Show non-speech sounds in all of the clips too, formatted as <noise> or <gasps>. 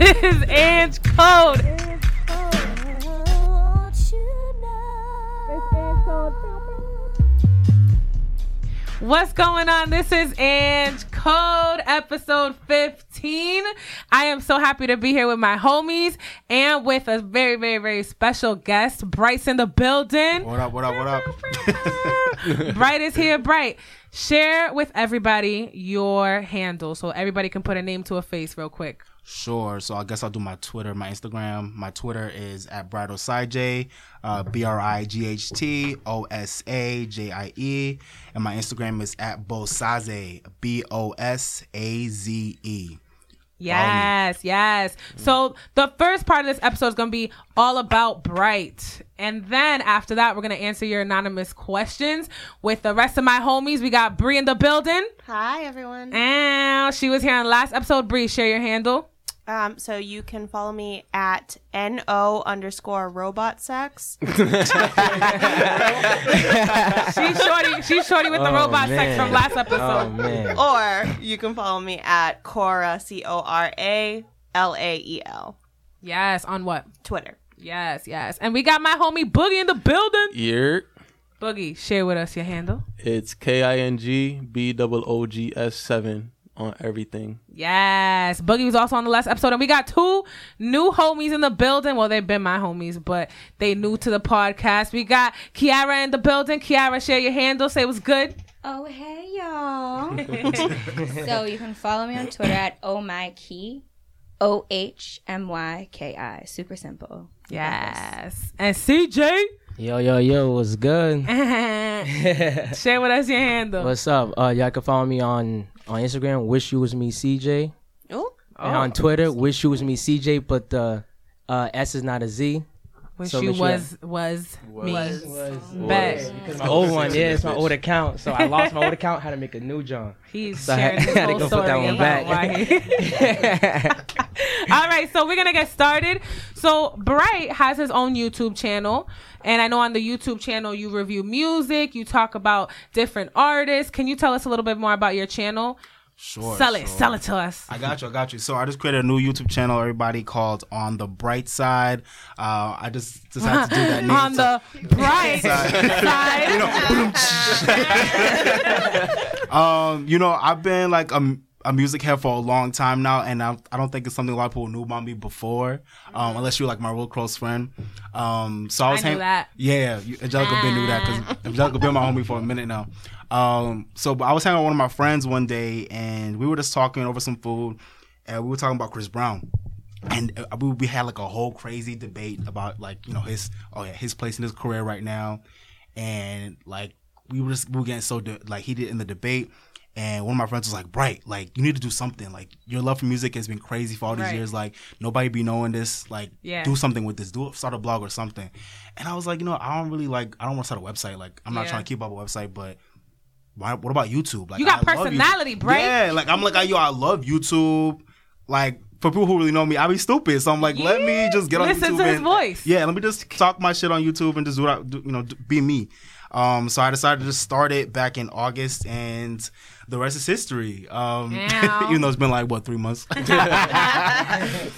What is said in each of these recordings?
is Ange Code. What's going on? This is Ange Code, episode 15. I am so happy to be here with my homies and with a very, very, very special guest, Bright's in the building. What up, what up, what up? <laughs> Bright is here, Bright. Share with everybody your handle so everybody can put a name to a face real quick. Sure. So I guess I'll do my Twitter, my Instagram. My Twitter is at Bright Osajie, uh, B R I G H T O S A J I E. And my Instagram is at Bosaze, B O S A Z E. Yes, yes. So the first part of this episode is going to be all about Bright. And then after that, we're going to answer your anonymous questions with the rest of my homies. We got Bry in the building. Hi, everyone. And she was here on the last episode. Bry, share your handle. Um, so you can follow me at no underscore robot sex. <laughs> She's shorty. She's shorty with the Oh, robot sex from last Oh episode. man. or you can follow me at Cora C O R A L A E L. Yes, on what? Twitter. Yes, yes. And we got my homie Boogie in the building. Year. Boogie, share with us your handle. It's K I N G B O O G S seven on everything. Yes. Boogie was also on the last episode. And we got two new homies in the building. Well, they've been my homies, but they new to the podcast. We got Kiara in the building. Kiara, share your handle. Say what's good. Oh hey y'all. <laughs> <laughs> so you can follow me on Twitter at oh my key. O H M Y K I. Super simple. Yes. And CJ. Yo, yo, yo, what's good? <laughs> share with us your handle. What's up? Uh, y'all can follow me on on Instagram. Wish you was me, CJ, Oh, and on Twitter, wish you was me, CJ, but the uh, S is not a Z. When so she make sure was, was, me. Was Bet. because my old one, yeah, it's my old account. So I lost my old account, had to make a new John. He's So I sharing had- his <laughs> had to whole go put that story one about back. why he- <laughs> <laughs> All right, so we're gonna get started. So Bright has his own YouTube channel, and I know on the YouTube channel you review music, you talk about different artists. Can you tell us a little bit more about your channel? Sure. sell it, sure. sell it to us. I got you, I got you. So I just created a new YouTube channel, everybody, called On the Bright Side. Uh, I just decided to do that <laughs> name. on the <laughs> bright side. <laughs> um, you know, I've been like a, a music head for a long time now, and I, I don't think it's something a lot of people knew about me before, um, unless you're like my real close friend. Um, so I was I hang- that. Yeah, you, Angelica been knew that because Angelica been my homie for a minute now. Um, so I was hanging with one of my friends one day, and we were just talking over some food, and we were talking about Chris Brown. And uh, we, we had like a whole crazy debate about like you know his oh yeah his place in his career right now, and like we were just we were getting so de- like heated in the debate. And one of my friends was like, "Bright, like you need to do something. Like your love for music has been crazy for all these Right. years. Like nobody be knowing this. Like Yeah. do something with this. Do start a blog or something." And I was like, you know, I don't really like. I don't want to start a website. Like I'm not Yeah. trying to keep up a website, but why, what about YouTube? Like You got I personality. Bright. Yeah, like I'm like, yo, I love YouTube. Like for people who really know me, I be stupid. So I'm like, let me just get on Listen YouTube to his and- voice. Yeah, let me just talk my shit on YouTube and just do that. Do, you know, be me. Um, so I decided to just start it back in August, and the rest is history. Um, <laughs> even though it's been like what three months. <laughs>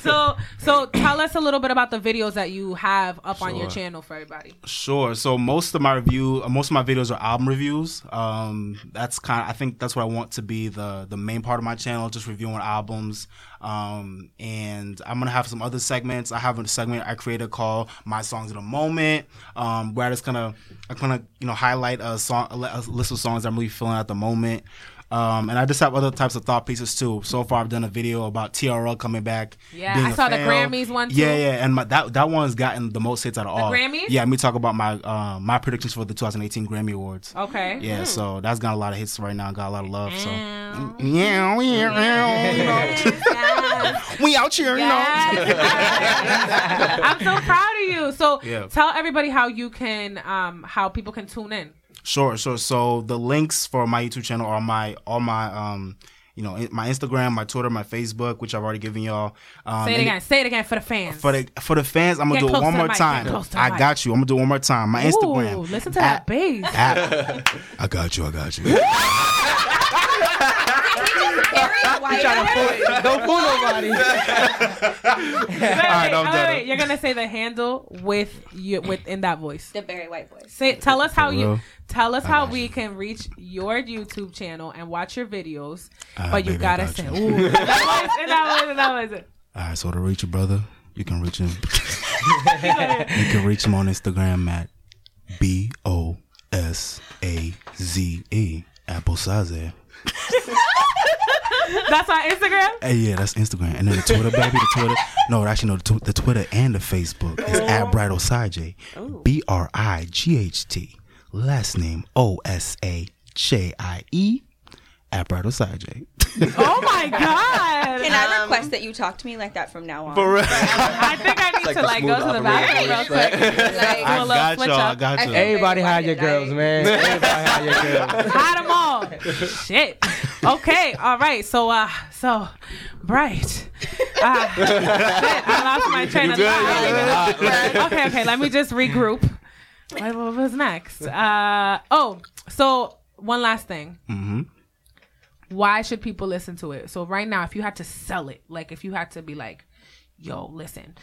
So, so tell us a little bit about the videos that you have up on your channel for everybody. Sure. So most of my review, most of my videos are album reviews. Um, that's kind of, I think that's what I want to be the the main part of my channel, just reviewing albums. Um, and I'm gonna have some other segments. I have a segment I created called "My Songs of the Moment," um, where I just kind of, I kind of, you know, highlight a song, a list of songs I'm really feeling at the moment. Um, and I just have other types of thought pieces too. So far, I've done a video about TRL coming back. Yeah, I saw the. Grammys one, Yeah, too. yeah, and my, that that one's gotten the most hits out of all. Grammys? Yeah, me talk about my uh, my predictions for the 2018 Grammy Awards. Okay. Yeah, so that's got a lot of hits right now. Got a lot of love. So yeah, yeah, Yes. <laughs> we out here, you know. <laughs> I'm so proud of you. So Yeah. tell everybody how you can, um, how people can tune in. Sure, sure. So the links for my YouTube channel are my all my um you know my Instagram, my Twitter, my Facebook, which I've already given y'all. Um, Say it and again. Say it again for the fans. For the for the fans, I'm gonna Get do it one more mic, time. get close to the I mic. got you. I'm gonna do it one more time. My Instagram. Ooh, listen to at- that bass. at- <laughs> I got you. I got you. <laughs> Very white. Don't fool nobody. <laughs> Wait, wait, I'm done. wait. You're gonna say the handle with you within that voice. The very white voice. Say, tell us how you real? tell us how we can reach your YouTube channel and watch your videos. Ah, but you baby, I gotta got say, you. ooh, <laughs> that was it, that was it, that was it. All right, so to reach your brother, you can reach him. <laughs> you can reach him on Instagram at B O S A Z E at Bosaze. <laughs> That's on Instagram. Hey, yeah, that's Instagram. And then the Twitter, baby, the Twitter. No, actually, no, the, tw- the Twitter and the Facebook is at Bright Osajie. B R I G H T. Last name O S A J I E. At Bright Osajie. <laughs> Oh my god! Can I request that you talk to me like that from now on? For real? I think I need like to like go to the bathroom real quick. <laughs> Like, I a little got y'all. I up. got I you. feel- Everybody Very hide your girls, man. Everybody hide your <laughs> girls. Hide them all. Shit. Okay. All right. So, uh, so bright. Uh, shit, I lost my train of thought. Okay. Okay. Let me just regroup. What, what was next? Uh, oh, so one last thing. hmm Why should people listen to it? So right now, if you had to sell it, like if you had to be like, "Yo, listen."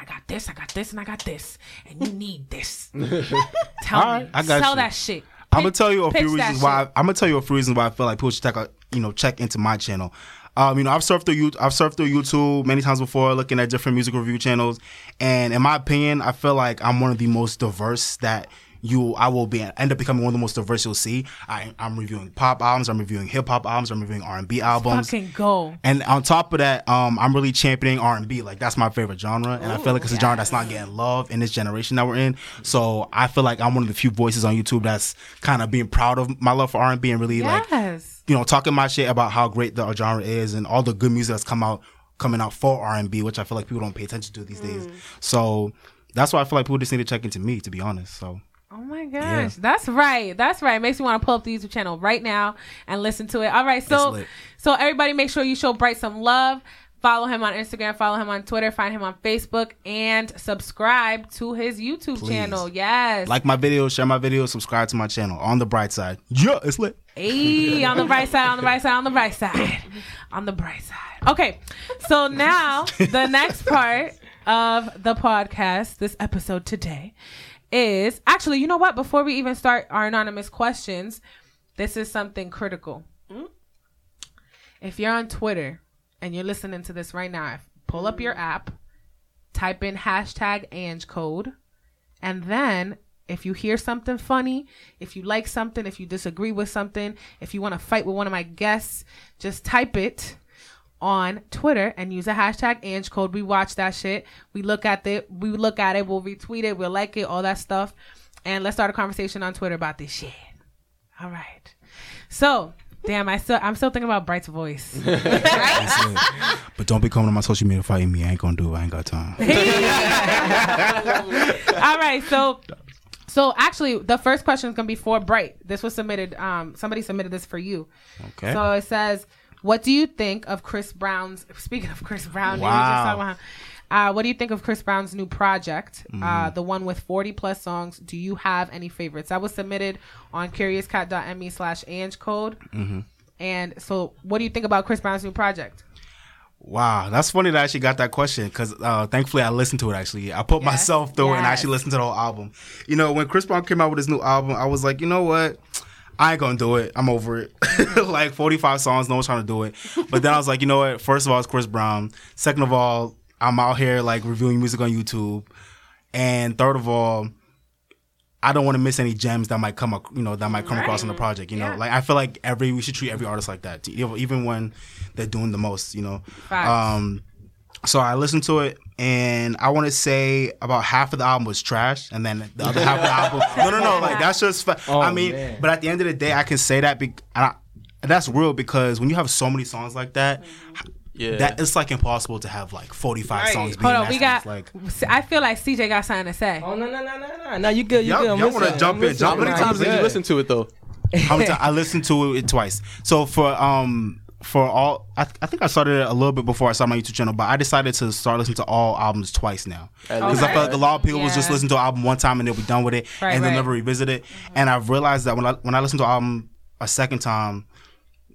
I got this, I got this, and I got this, and you need this. <laughs> Tell All me, right, I got sell you. that shit. I'm gonna tell you a few reasons why. shit. I'm gonna tell you a few reasons why I feel like people should check out, you know, check into my channel. Um, you know, I've surfed through you, I've surfed through YouTube many times before, looking at different music review channels, and in my opinion, I feel like I'm one of the most diverse that you I will be end up becoming one of the most diverse you'll see. I, I'm reviewing pop albums, I'm reviewing hip hop albums, I'm reviewing R&B albums. Fucking go. And on top of that, um, I'm really championing R and B. Like that's my favorite genre, and I feel like it's a genre that's not getting love in this generation that we're in. So I feel like I'm one of the few voices on YouTube that's kind of being proud of my love for R and B and really like you know talking my shit about how great the genre is and all the good music that's come out coming out for R and B, which I feel like people don't pay attention to these days. So that's why I feel like people just need to check into me, to be honest. So Oh my gosh, that's right. That's right. Makes me want to pull up the YouTube channel right now and listen to it. All right, so so everybody, make sure you show Bright some love. Follow him on Instagram. Follow him on Twitter. Find him on Facebook and subscribe to his YouTube Please. channel. Yes, like my videos, share my videos, subscribe to my channel. On the bright side, yeah, it's lit. Hey, on the bright side, on the bright side, on the bright side, <laughs> on the bright side. Okay, so now the next part of the podcast, this episode today, is actually, you know what? Before we even start our anonymous questions, this is something critical. Mm-hmm. If you're on Twitter and you're listening to this right now, pull up your app, type in hashtag Ange code, and then if you hear something funny, if you like something, if you disagree with something, if you want to fight with one of my guests, just type it on Twitter and use a hashtag Ange code. We watch that shit. We look at it. We look at it. We'll retweet it. We'll like it. All that stuff. And let's start a conversation on Twitter about this shit. All right. So, damn, I still I'm still thinking about Bright's voice. <laughs> But don't be coming to my social media fighting me. I ain't gonna do it. I ain't got time. <laughs> All right, so so actually the first question is gonna be for Bright. This was submitted. Um, somebody submitted this for you. Okay. So it says, "What do you think of Chris Brown's?" Speaking of Chris Brown, we were just Wow. talking about him. Uh, what do you think of Chris Brown's new project? Mm-hmm. Uh, the one with 40 plus songs. Do you have any favorites? That was submitted on curiouscat.me slash Ange code. Mm-hmm. And so, what do you think about Chris Brown's new project? Wow, that's funny that I actually got that question because uh, thankfully I listened to it. Actually, I put Yes, myself through it and yes. actually listened to the whole album. You know, when Chris Brown came out with his new album, I was like, you know what, I ain't gonna do it. I'm over it. <laughs> like 45 songs, no one's trying to do it. But then I was like, you know what? First of all, it's Chris Brown. Second of all, I'm out here like reviewing music on YouTube, and third of all. I don't want to miss any gems that might come, you know, that might come across in the project. You know, Yeah. like I feel like every we should treat every artist like that, even even when they're doing the most. You know, Facts. um, so I listened to it, and I want to say about half of the album was trash, and then the other half of the album. <laughs> No, no, no. Like that's just. Fa- Oh, I mean, man. but at the end of the day, I can say that. Be- I, that's real because when you have so many songs like that, Yeah. that it's like impossible to have like forty five Right. songs. Being Hold on, we got. like. I feel like CJ got something to say. Oh no no no no no! No, you good? You Y'all- good? I'm y'all wanna jump in, jump How many times did you listen to it though? How many times I listened to it twice. So for um for all, I, I think I started it a little bit before I started my YouTube channel, but I decided to start listening to all albums twice now because I felt feel like a lot of people was just Yeah. listen to an album one time and they'll be done with it Right, and they'll right. never revisit it. And I've realized that when I when I listen to an album a second time,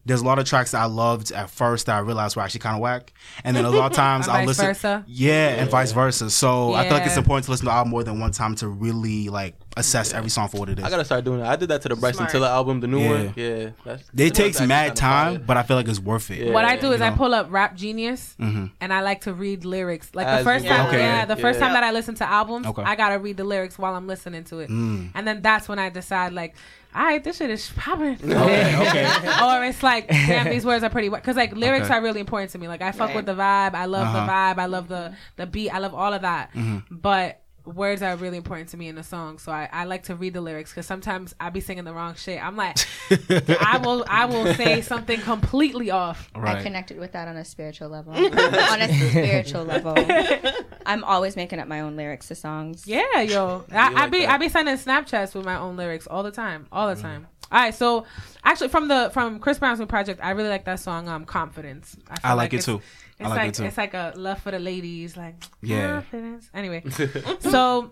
there's a lot of tracks that I loved at first that I realized were actually kind of whack, and then a lot of <laughs> times I'll vice listen, versa? yeah, and vice versa. So I feel like it's important to listen to the album more than one time to really like assess every song for what it is. I gotta start doing that. I did that to the Bryson Smart. Tiller album, the new Yeah. one. Yeah, that's, it takes mad time, but I feel like it's worth it. Yeah. What I do is you I pull up Rap Genius Mhm. and I like to read lyrics. Like the first time. Okay. yeah, the first Yeah. time that I listen to albums, Okay. I gotta read the lyrics while I'm listening to it, Mm. and then that's when I decide like, all right, this shit is popping. <laughs> Okay, okay. <laughs> or it's like, damn, these words are pretty. Because like lyrics Okay. are really important to me. Like I fuck Right. with the vibe. I love the Uh-huh. vibe. I love the the beat. I love all of that. Mm-hmm. But words are really important to me in a song. So I, I like to read the lyrics because sometimes I be singing the wrong shit. I'm like, <laughs> I will I will say something completely off. I connected with that on a spiritual level. <laughs> on a spiritual level, <laughs> I'm always making up my own lyrics to songs. Yeah, yo, I, I like be that. I be sending Snapchats with my own lyrics all the time, all the time. All right, so actually from the from Chris Brown's new project, I really like that song, um, Confidence. feel I like it too. I It's like like, it too. it's like a love for the ladies, like Yeah. confidence. Anyway, <laughs> so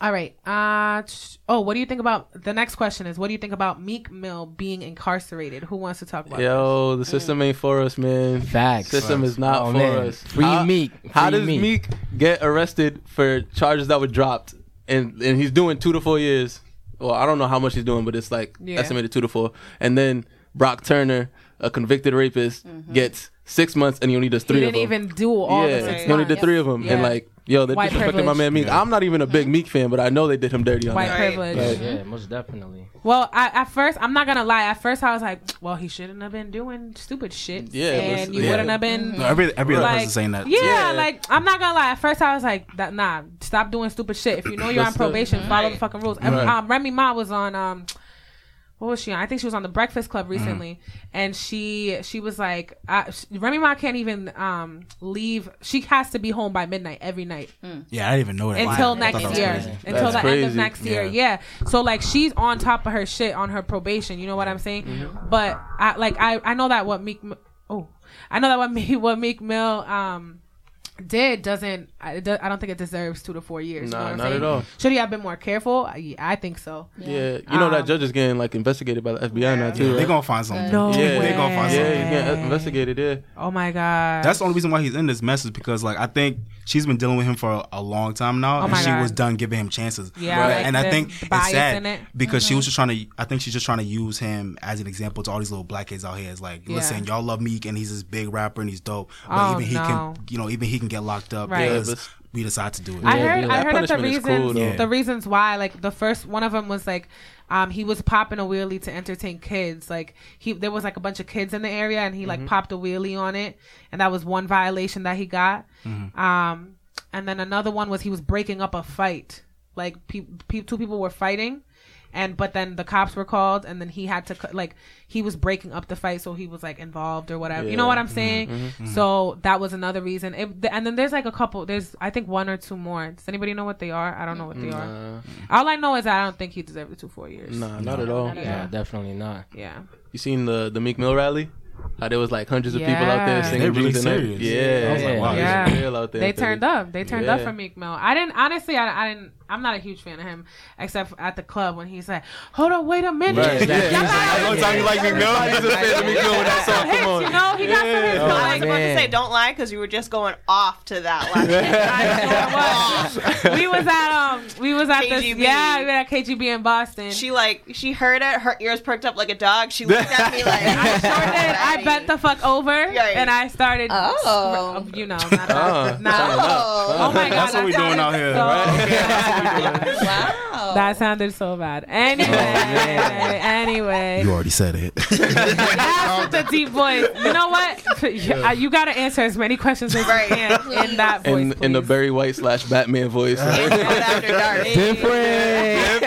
all right. Uh, oh, what do you think about the next question? Is what do you think about Meek Mill being incarcerated? Who wants to talk about? Yo, the system ain't for us, man. Facts. System is not Oh, for man. us. Free how, Meek. How does Meek. Meek. get arrested for charges that were dropped, and and he's doing two to four years? Well, I don't know how much he's doing, but it's like Yeah. estimated two to four. And then Brock Turner, a convicted rapist, gets six months, and he only does three of them. You didn't them. even do all yeah, the six he only months. did three of them, and like, yo, they White disrespecting my man Meek. Yeah. I'm not even a big Meek fan, but I know they did him dirty on White that. privilege. Right. Yeah, most definitely. Well, I, at first, I'm not gonna lie. At first, I was like, "Well, he shouldn't have been doing stupid shit, Yeah, it was- and you yeah. wouldn't have been." No, every every other Like, person saying that. Yeah, Yeah. like I'm not gonna lie. At first, I was like, "That nah, stop doing stupid shit. If you know you're on That's it. probation, follow the fucking rules." Right. um, Remy Ma was on um, what was she on? I think she was on the Breakfast Club Mm. recently, and she she was like, uh, sh- Remy Ma can't even um leave. She has to be home by midnight every night Yeah, I didn't even know that. until I next that year. crazy. Until That's the end of next year. Yeah. Yeah. So like she's on top of her shit on her probation. You know what I'm saying? Mm-hmm. But I like I I know that what Meek M- oh I know that what Meek what Meek Mill um did doesn't I, do- I don't think it deserves two to four years. you know Nah, what I'm not saying? at all. Should he have been more careful? I, I think so. Yeah, you know Um, that judge is getting like investigated by the FBI now too. Yeah, right? they gonna find something. No yeah, they're gonna find yeah, something. he's getting investigated. Yeah, Oh my god. That's the only reason why he's in this mess is because like I think she's been dealing with him for a, a long time now, Oh and my she God. was done giving him chances. Yeah, Right. like and I think it's sad it. because she was just trying to. I think she's just trying to use him as an example to all these little black kids out here. It's like, Yeah. listen, y'all love Meek and he's this big rapper and he's dope, but Oh, even he no. can, you know, even he can get locked up Right. because Yeah, but- we decide to do it. I Yeah, heard. yeah, I heard that the punishment reasons, cool, though. the reasons why, like the first one of them was like, um, he was popping a wheelie to entertain kids. Like he, there was like a bunch of kids in the area, and he like Mm-hmm. popped a wheelie on it, and that was one violation that he got. Um, and then another one was he was breaking up a fight. Like pe- pe- two people were fighting. And but then the cops were called, and then he had to like he was breaking up the fight, so he was like involved or whatever. You know what I'm mm-hmm. saying? Mm-hmm. Mm-hmm. So that was another reason. It, and then there's like a couple. There's I think one or two more. Does anybody know what they are? I don't know what they are. All I know is that I don't think he deserved the two four years. nah, not at all. Yeah. Yeah, definitely not. Yeah. You seen the the Meek Mill rally? How there was like hundreds of people out there singing They're really serious. Yeah, I was like, wow, Yeah. it's real out there. They turned up. They turned up for Meek Mill. I didn't honestly. I, I didn't. I'm not a huge fan of him, except at the club when he's like, "Hold on, wait a minute." Right, yeah. Y'all gotta- Long time you like Meek Mill? He's a fan of Meek Mill when that song Hits, come on. You know, he got some hits. Oh, I like, was about to say, don't lie, because you were just going off to that last <laughs> I sure was. <laughs> we was at um, we was at this, yeah, we were at KGB in Boston. She like she heard it, her ears perked up like a dog. She looked at me like <laughs> I sure did. I bent the fuck over Right. and I started. Oh. you know, not, not, Oh. not- oh Oh my <laughs> god, That's what that we doing out here, so- right? <laughs> Wow. That sounded so bad. Anyway, oh, anyway, You already said it. Yes, with the deep voice. You know what? Uh, you, you got to answer as many questions as Right. you can in that voice. in in the. Barry White slash Batman voice. <laughs> Different.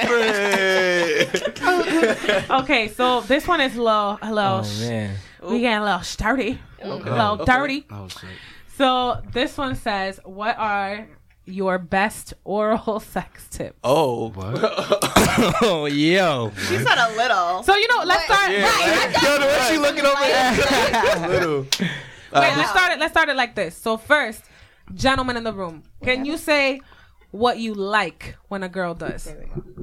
dark. Okay, so this one is low. Hello. Oh man. We getting a little sturdy. A little Okay. dirty. oh shit. So this one says, "What are your best oral <laughs> sex tips?" Oh, Oh <laughs> yo. She said a little. So you know, let's What? start. yeah. Right, Yo, the way she looking over there. <laughs> Little. Uh, Wait, let's start it. Let's start it like this. So first, gentlemen in the room, can you say what you like when a girl does?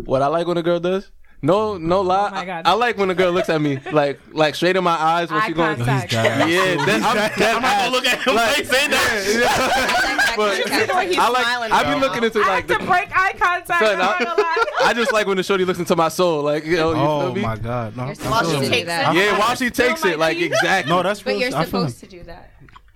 What I like when a girl does? No, no oh lie. Oh my God. I, I like when a girl looks at me like like straight in my eyes when Eye she going. contact. Yeah, then I'm, dead I'm not gonna look at him like, say that. But He's I like. smiling, I be bro. looking into I like have the. break eye contact. Son, I'm not I- gonna lie. I just like when the shorty looks into my soul, like you know, you Oh feel me? my god, no. You're I supposed feel to you. do that. Yeah, while she takes it, like exactly. No, that's But real. you're I feel supposed to do that.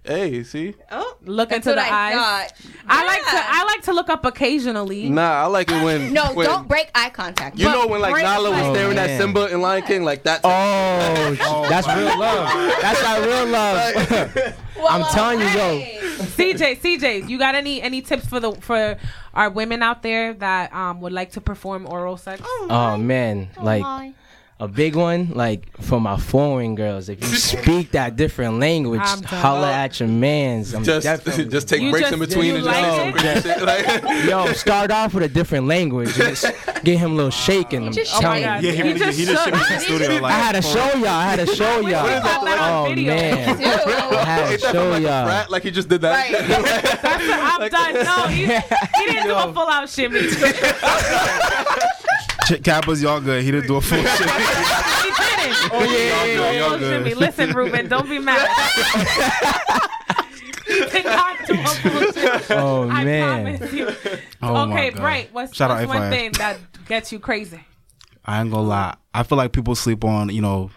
Hey, see? Oh, Look into the I eyes. thought. I like to. I like to look up occasionally. Nah, I like it when. <laughs> No, when, don't break eye contact. You But know when like break Nala was eye- staring Oh, at. Simba in Lion King, like that. Oh, that's real love. That's that real love. I'm telling you, yo. CJ, CJ, you got any any tips for the for our women out there that um would like to perform oral sex? Oh man, like my. A big one, like for my foreign girls. If you speak that different language, I'm holla at your man's. I'm just definitely- just take You breaks just- in between you and like just it? shit. Like, <laughs> Yo, start off with a different language. Just get him a little shaking. I'm just Oh my telling God. you. Yeah, he You really just he just shook. shipped me to the studio. Like, I had to show y'all. I had to show y'all. that? That on Oh video. man, <laughs> I had to Ain't that from, show like, y'all. frat? Like he just did that. Right. That's the, I'm <laughs> done. No, he, he didn't do a full out shimmy. He didn't. Kappa's y'all good. He didn't do a full shit. Oh yeah, yeah, do a y'all full good. shimmy. Listen, Ruben, don't be mad. he did not do a full shimmy. Oh I man. promise you. Oh, my okay, God. Bright. What's, Shout what's out one thing that gets you crazy? I ain't gonna lie. I feel like people sleep on, you know,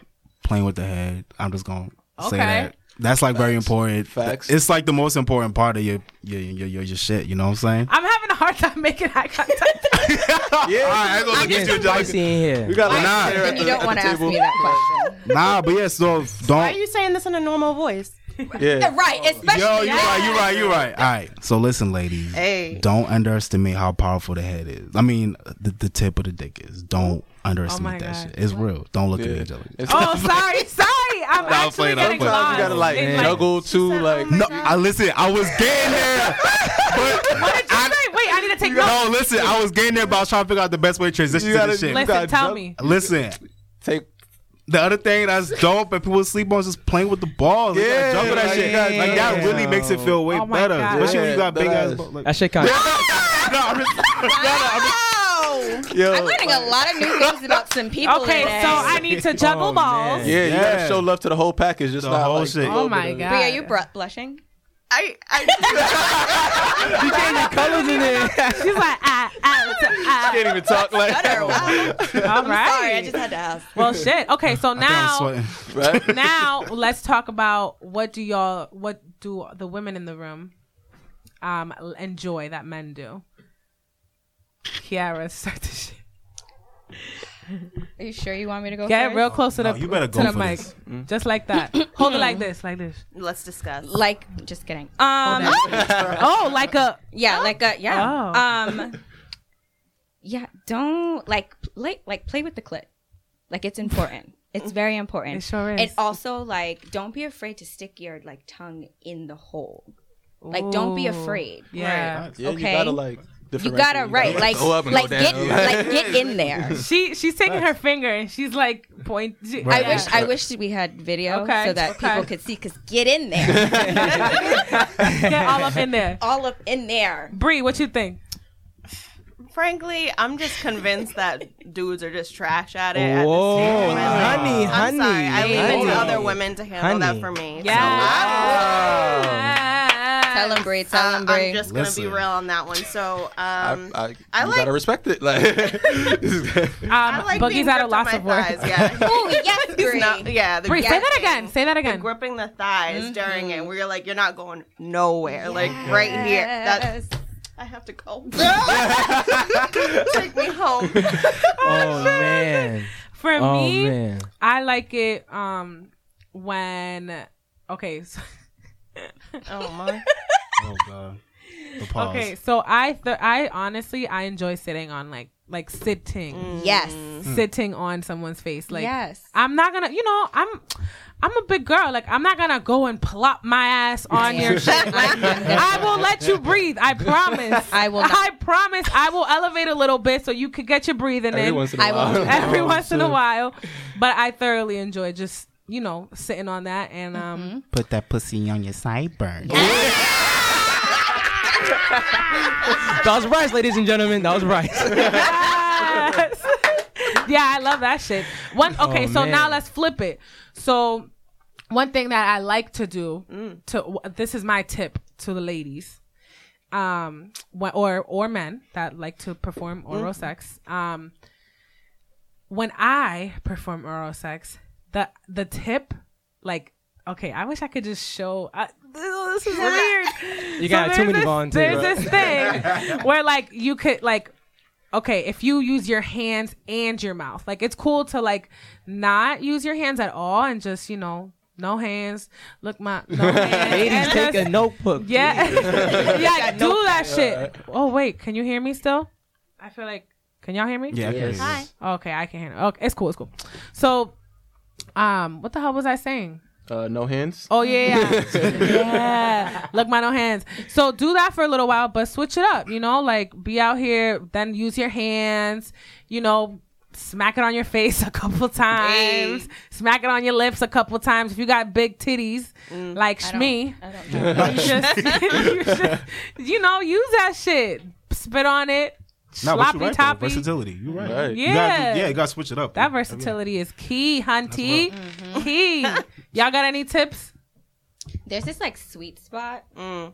playing with the head. I'm just gonna say that. That's like very important. Facts. It's like the most important part of your your your, your, your shit. You know what I'm saying? I'm having a hard time making eye contact. <laughs> yeah. I ain't gonna look Getting spicy in here. We got Nah. like chair Then at you the- don't want to ask table. me that question. Nah, but yeah. So Why don't. Why are you saying this in a normal voice? Yeah. <laughs> Right, especially. Yo, you right, you right, you right. All right. So listen, ladies. Hey. Don't underestimate how powerful the head is. I mean, the, the tip of the dick is. Don't oh underestimate that God. shit. It's real. Don't look at me, Yeah. Angelica. It's- oh, sorry, sorry. I'm I'm actually playing, I'm getting playing. lost. You gotta like in, juggle too, like. Oh no, I listen. I was <laughs> getting there, but What did you say? Wait, I need to take notes. no, listen. I was getting there, but I was trying to figure out the best way to transition You to gotta- this shit. you Listen, gotta tell jug- me. Listen, Take. the other thing that's dope and people sleep on is just playing with the balls. Like, Yeah, yeah, juggle that like, shit. yeah. Like that really makes it feel way Oh better, God. especially when you got big that ass. balls. Like, That shit kind of. no, I'm just, no, no, I'm just, <laughs> <laughs> Yo, I'm learning a lot of new things about some people. Okay, today. so I need to juggle Oh, balls. man. Yeah, you gotta Yeah. show love to the whole package. Just The not whole like, shit. Oh my god. Bria, are you br- blushing? I, I, <laughs> You can't get colors in there. She's like, ah, ah, ah. Can't even talk like. that. Wow. All right. Sorry, I just had to ask. well, shit. Okay, so I think I'm now. Right? <laughs> now let's talk about what do y'all, what do the women in the room, um, enjoy that men do. Kiara, start the shit. Are you sure you want me to go Get first? real close to the No, you better to the for mic, this. just like that. <clears throat> Hold it like this, like this. let's discuss. Like, just kidding. Um, <laughs> Oh, like a yeah, like a yeah. Oh. Um, yeah. Don't like play like play with the clit. Like it's important. It's very important. It sure is. And also like don't be afraid to stick your like tongue in the hole. Like don't be afraid. yeah. Yeah, Okay. you gotta like. You gotta right, like go up and like go get down. like get <laughs> in there. She she's taking her finger and she's like point. she- I yeah. wish I wish we had video Okay, so that okay. people could see. Cause get in there, <laughs> get all up in there. all up in there. Bry, what you think? Frankly, I'm just convinced that dudes are just trash at it. Whoa, stage of my life. honey, I'm honey, sorry. I leave it to other women to handle Honey. that for me. So Yeah. Tell them, Bry. Tell uh, them, Bry. I'm just gonna Listen. be real on that one. So, <laughs> I, um, I, I you like- gotta respect it. Like, <laughs> <laughs> Um, I like Boogie's being at a gripped on loss my of words. thighs. Yeah. Oh yes, He's Bry. not- yeah, the Bry, say that again. Say that the again. gripping the thighs during it, where you're like, you're not going nowhere, like right here. That Yes. I have to go. Take me home. Oh man. For Oh me, man. I like it um when okay, so, Oh my. Oh god. Pause. okay, so I th- I honestly I enjoy sitting on like like sitting mm. Yes. Hmm. sitting on someone's face like Yes. I'm not gonna you know I'm I'm a big girl like I'm not gonna go and plop my ass on <laughs> your shit like I will let you breathe I promise I will not. I promise I will elevate a little bit so you could get your breathing every in once in a I will- while. every once in a <laughs> while. But I thoroughly enjoy just you know sitting on that and um. Mm-hmm. Put that pussy on your sideburn. <laughs> That was rice, ladies and gentlemen. That was rice. Yes. <laughs> yeah, I love that shit. One okay, Oh, so now let's flip it. So one thing that I like to do to this is my tip to the ladies. Um wh- or or men that like to perform oral sex. Um when I perform oral sex, the the tip like okay, I wish I could just show I, this is weird. You got So too there's many this- volunteers. There's this thing where like you could like okay, if you use your hands and your mouth, like it's cool to like not use your hands at all and just you know no hands. Look my no <laughs> hands. Ladies, take a notebook. yeah, <laughs> <laughs> yeah, do that shit. Oh wait, can you hear me still? I feel like can y'all hear me? Yeah. I can hear you. Hi. Okay, I can hear. Okay, it's cool. It's cool. So, um, what the hell was I saying? Uh, no hands. Oh yeah, yeah. <laughs> yeah. Look, my no hands. So do that for a little while, but switch it up. You know, like be out here, then use your hands. You know, smack it on your face <laughs> a couple times. Smack it on your lips a couple times. If you got big titties like I me, I don't know. <laughs> you just, you just, you know, use that shit. Spit on it. No, but sloppy you're right, though. Versatility. You're right. Right. You gotta, Yeah. yeah, you gotta switch it up. That though. versatility is key, hunty. Key. Y'all got any tips? There's this like sweet spot, Mm.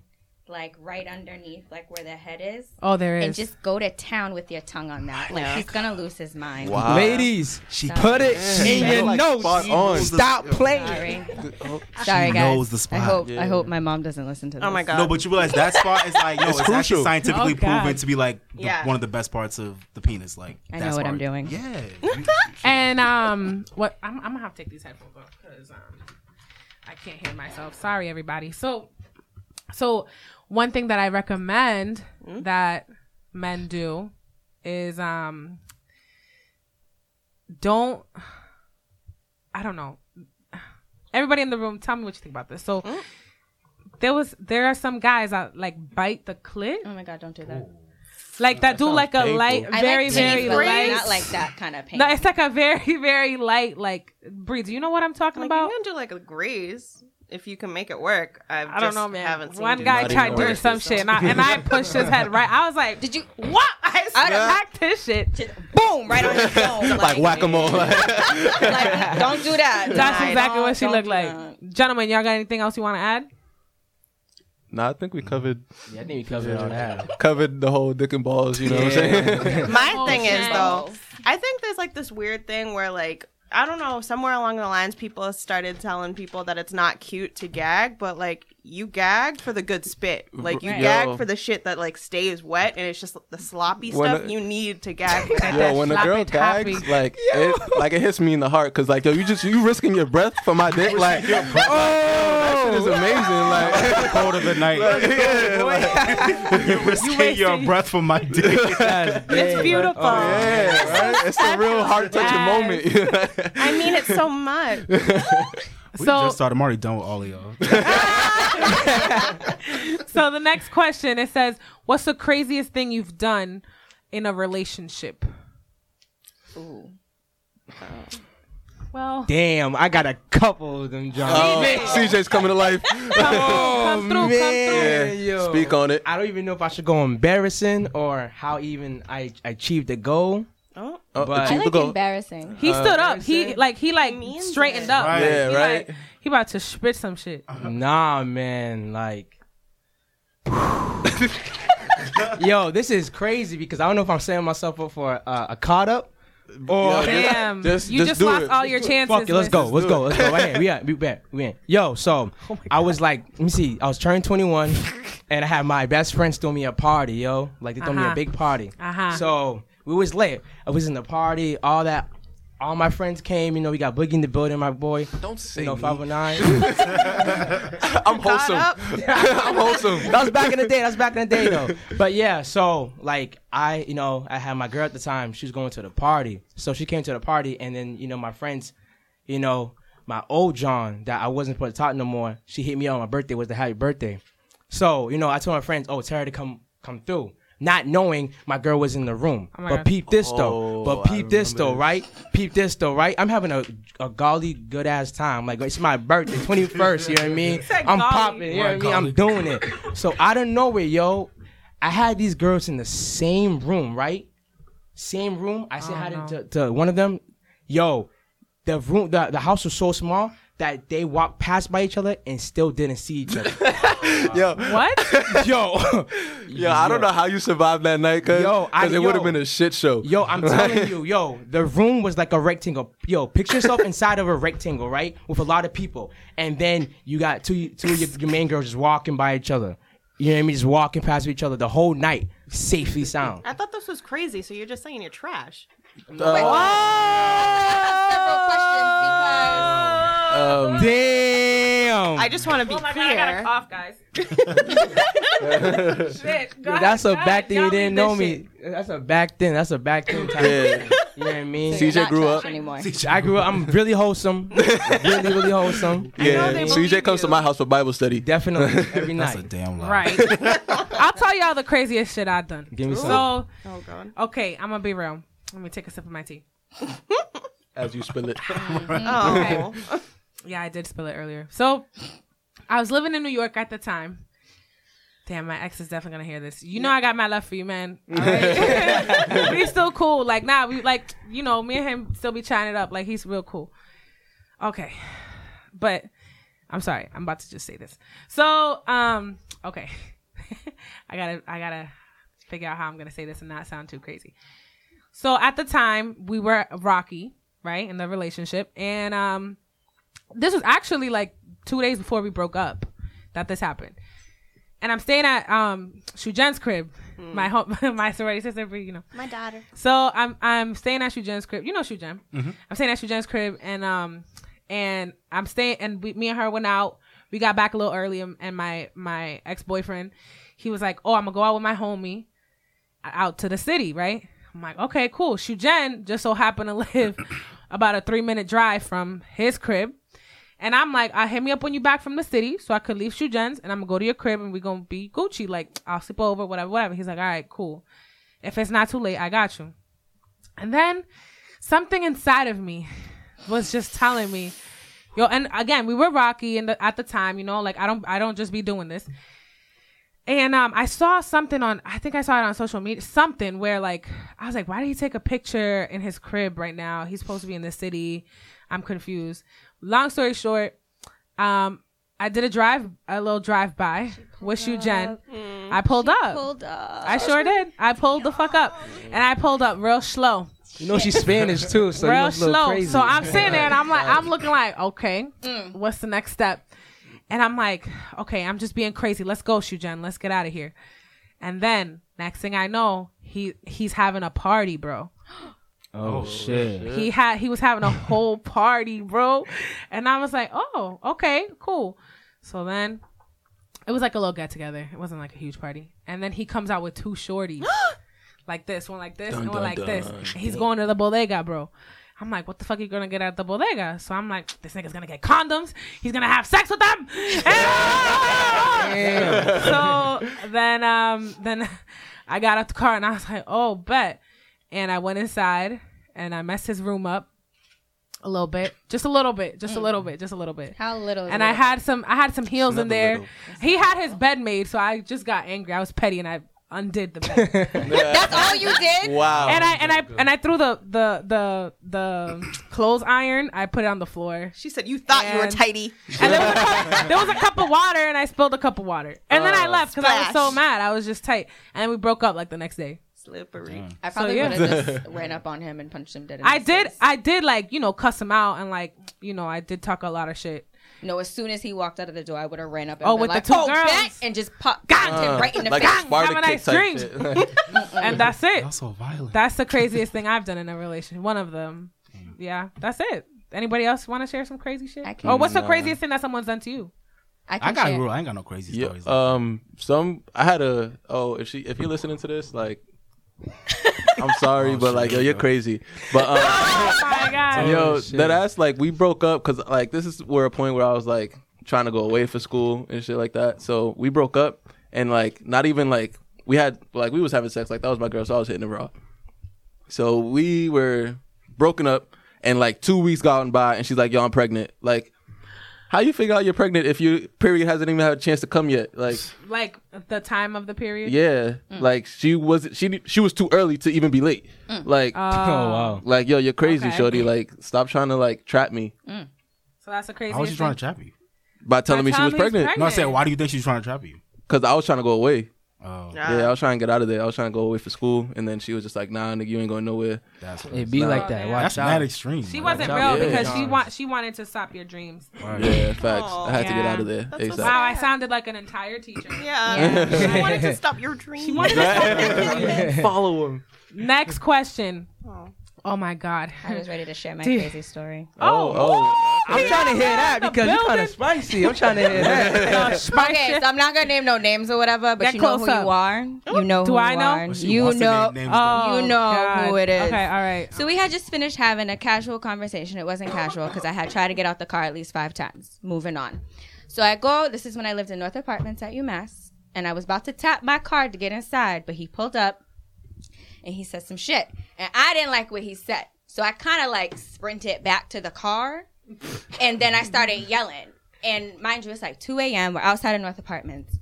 Like right underneath, like where the head is. Oh, there And just go to town with your tongue on that. Like he's gonna lose his mind. Wow. Ladies, She put it in your like nose. spot on. Stop playing. Sorry, <laughs> sorry guys. knows the spot. I hope Yeah. I hope my mom doesn't listen to this. Oh my god. No, but you realize that spot is like, no, It's it's, actually crucial. scientifically Oh, proven to be like the, Yeah. one of the best parts of the penis. Like, I know what I'm doing. Yeah. <laughs> And um, what I'm, I'm gonna have to take these headphones off because um, I can't hear myself. Sorry, everybody. So, so one thing that I recommend that men do is um, don't. I don't know. Everybody in the room, tell me what you think about this. So. There was there are some guys that like bite the clit Oh my god, don't do that. like that, do sounds like a light I very like very teeth, but light not like that kind of pain. no, it's like a very, very light, like breeze. You know what I'm talking like about? you can do like a graze if you can make it work. I've I don't know, man. Haven't seen One guy tried doing some it. shit, and I, and I pushed his head right. I was like, Did you "What?" I Yeah. smacked his shit. just boom right on your <laughs> dome? Like whack a mole. <laughs> like, don't do that. That's Nah, exactly what she looked like. that. Gentlemen, y'all got anything else you want to add? nah, I think we covered Yeah, I think we covered all that. covered the whole dick and balls. You know what I'm saying? <laughs> My Oh, thing is though, I think there's like this weird thing where like I don't know, somewhere along the lines people started telling people that it's not cute to gag, but like you gag for the good spit. Like you Right. gag Yo. for the shit that like stays wet and it's just the sloppy When stuff a- you need to gag for <laughs> that. Yo, when a girl toppy. gags, like it, like it hits me in the heart because like yo, you just you risking your breath for my dick, like oh, that shit is amazing, like <laughs> Cold of the night. yeah, like, <laughs> You're risking wasted- your breath for my dick. Oh, it's beautiful. oh, yeah, right? It's a real heart touching moment. I mean it so much. We So- just started. I'm already done with all of y'all. <laughs> So the next question it says, "What's the craziest thing you've done in a relationship?" Ooh. Well, Damn, I got a couple of them, John. Oh, CJ's coming to life. come, come oh, through, come through. Yeah, speak on it. I don't even know if I should go embarrassing or how even I achieved the goal. Oh, Oh, But- I like embarrassing. He stood up. He like he like means straightened it. up. Right. Yeah, He, right. like, he about to spit some shit. Nah, man, like. <sighs> Yo, this is crazy because I don't know if I'm setting myself up for uh, a caught up. Or Yo, Damn, just- you just just lost it. all your chances. Fuck it, let's go, let's go, let's go. Right here, we at, we back, we in. Yo, so <laughs> I was like, let me see, I was turning 21, and I had my best friends throw me a party, yo, like they threw me Uh-huh. a big party. Uh-huh. So we was late. I was in the party, all that. All my friends came, you know. We got Boogie in the building, my boy. Don't say You know, me. 509. <laughs> <laughs> I'm wholesome. <laughs> I'm wholesome. that was back in the day. That was back in the day, though. But yeah, so like I, you know, I had my girl at the time. She was going to the party, so she came to the party, and then you know my friends, you know, my old John that I wasn't supposed to talk no more. She hit me up on my birthday. Was the happy birthday? So you know, I told my friends, oh, tell her to come come through. Not knowing my girl was in the room, Oh but God. peep this Oh, though. But I peep this though, right? Peep this though, right? I'm having a a golly good ass time. Like it's my birthday, <laughs> 21st. You know what I mean? said I'm golly. popping. You know what I mean? I'm doing it. So out of nowhere, yo, I had these girls in the same room, right? same room. I said Oh, hi no. to, to one of them. Yo, the room, the, the house was so small that they walked past by each other and still didn't see each other. <laughs> Yo, What? <laughs> yo, yo, I don't know how you survived that night, cause, Yo, I- 'cause it would have yo. been a shit show. Yo, I'm telling you, yo, the room was like a rectangle. Yo, picture yourself <laughs> inside of a rectangle, right, with a lot of people, and then you got two two of your, your main girls just walking by each other. You know what I mean? Just walking past each other the whole night, safely sound. I thought this was crazy, so you're just saying you're trash. Uh, Wait, I have several questions because Um, Damn, I just want to be Oh my god, clear. I gotta cough, guys. <laughs> Shit. Go that's a ahead, back thing y'all didn't know this me. That's a back then. That's a back then Type yeah. You know what I mean? <laughs> so CJ grew trash up. anymore. <laughs> I grew up. I'm really wholesome. really, really wholesome. Yeah, they CJ believe comes to my house for Bible study. Definitely every night. That's a damn lie. Right. I'll tell y'all the craziest shit I've done. Give me some. So, Oh god. okay, I'm gonna be real. Let me take a sip of my tea. As you spill it. Oh. Yeah, I did spill it earlier. So, I was living in New York at the time. Damn, my ex is definitely gonna hear this. You know I got my love for you, man. <laughs> Right? <laughs> we still cool. Like, nah, we like, you know, me and him still be chatting it up. Like, he's real cool. Okay, but I'm sorry. I'm about to just say this. So, um, okay, <laughs> I gotta, I gotta figure out how I'm gonna say this and not sound too crazy. So at the time, we were rocky, right, in the relationship, and um, this was actually like two days before we broke up that this happened. And I'm staying at um Shujen's crib, my home, <laughs> my sorority sister, you know. My daughter. So I'm I'm staying at Shujen's crib. You know Shujen. I'm staying at Shujen's crib, and um and I'm staying, and we, me and her went out. We got back a little early, and, and my my ex boyfriend, he was like, "Oh, I'm gonna go out with my homie out to the city, right?" I'm like, "Okay, cool." Shujen just so happened to <laughs> live about a three minute drive from his crib. And I'm like, I hit me up when you back from the city, so I could leave Shujen's, and I'm gonna go to your crib, and we gonna be Gucci. Like, I'll sleep over, whatever, whatever. He's like, all right, cool. If it's not too late, I got you. And then something inside of me was just telling me, yo. And again, we were rocky, and at the time, you know, like I don't, I don't just be doing this. And um, I saw something on, I think I saw it on social media, something where like I was like, why did he take a picture in his crib right now? He's supposed to be in the city. I'm confused. Long story short, um, I did a drive, a little drive by Wish you, Jen. I pulled up. Pulled up. I sure did. I pulled the fuck up, and I pulled up real slow, You know she's Spanish too, so real must slow. crazy. So I'm sitting there, and I'm like, I'm looking like, okay, what's the next step? And I'm like, okay, I'm just being crazy. Let's go, Shujen. Let's get out of here. And then next thing I know, he he's having a party, bro. <gasps> <gasps> oh shit. He had he was having a whole party, bro. And I was like, "Oh, okay, cool." So then it was like a little get together. It wasn't like a huge party. And then he comes out with two shorties. <gasps> like this, one like this, Dun, and one dun, like this. dun. He's going to the bodega, bro. I'm like, what the fuck are you gonna get at the bodega? So I'm like, this nigga's gonna get condoms. He's gonna have sex with them. <laughs> so then, um, then <laughs> I got out the car and I was like, oh, bet. And I went inside and I messed his room up a little bit, just a little bit, just a mm. little bit, just a little bit. How little? And it? I had some, I had some heels in there. little. He had his bed made, so I just got angry. I was petty and I undid the bed. <laughs> That's all you did. Wow. and I and I and I threw the the the the clothes iron. I put it on the floor. She said you thought you were tidy. And there was, a cup, there was a cup of water, and I spilled a cup of water. And then I Oh, left because I was so mad. I was just tight, and we broke up like the next day. Slippery. I probably yeah. would have just <laughs> ran up on him and punched him dead. In I his did, face. I did like you know cuss him out, and like you know I did talk a lot of shit. No, as soon as he walked out of the door, I would have ran up and Oh, been with the like, two "Oh, girls." bet," and just pop, got him right in the like face. a Have a nice type drink. <laughs> and that's it. That's so violent. That's the craziest thing I've done in a relationship. One of them. Yeah, that's it. Anybody else want to share some crazy shit? I can- Or what's the craziest thing that someone's done to you? I can I got share. real. I ain't got no crazy Yeah, stories. um, some I had a oh if she if you're listening to this like, <laughs> I'm sorry, Oh, but shit, like yo, you're crazy. But um, <laughs> Oh my god. yo, shit. that ass like we broke up because like this is where a point where I was like trying to go away for school and shit like that. So we broke up and like not even like we had like we was having sex like that was my girl, so I was hitting her raw. So we were broken up and like two weeks gone by and she's like, yo, I'm pregnant. Like how you figure out you're pregnant if your period hasn't even had a chance to come yet? Like, Like the time of the period. yeah, mm. like she was she she was too early to even be late. Mm. Like, oh, <laughs> oh wow. like yo, you're crazy, Okay. shorty. Like, stop trying to like trap me mm. So that's a crazy. How was she trying to trap you? by telling me she was telling me she's pregnant. pregnant. No, I said, why do you think she's trying to trap you? Because I was trying to go away. Oh, Yeah, I was trying to get out of there. I was trying to go away for school, and then she was just like, "Nah, nigga, you ain't going nowhere." that's It be like oh, that. Watch that's out. mad extreme. She wasn't Watch real out. because Yeah. she want she wanted to stop your dreams. Yeah, facts. Aw. I had to get out of there That's what's Wow, I sounded like an entire teacher. Yeah. she wanted to stop your <laughs> dream. She wanted to stop your <laughs> dreams. Follow him. Next question. Oh. Oh my god. I was ready to share my <laughs> crazy story. Oh. oh, oh. I'm trying to hear that because you're kind of spicy. I'm trying to hear that. <laughs> Spice <laughs> Okay, so I'm not gonna name no names or whatever, but Get you know who up. you are. You oh. know Do who I you know? are. Well, she You wants to know. name names, Oh, You know God. who it is. Okay, all right. So we had just finished having a casual conversation. It wasn't casual because I had tried to get out the car at least five times. Moving on. So I go. This is when I lived in North Apartments at UMass, and I was about to tap my card to get inside, but he pulled up, and he said some shit, and I didn't like what he said. So I kind of like sprinted back to the car, and then I started yelling. And mind you, it's like 2 a.m. We're outside of North Apartments,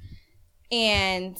and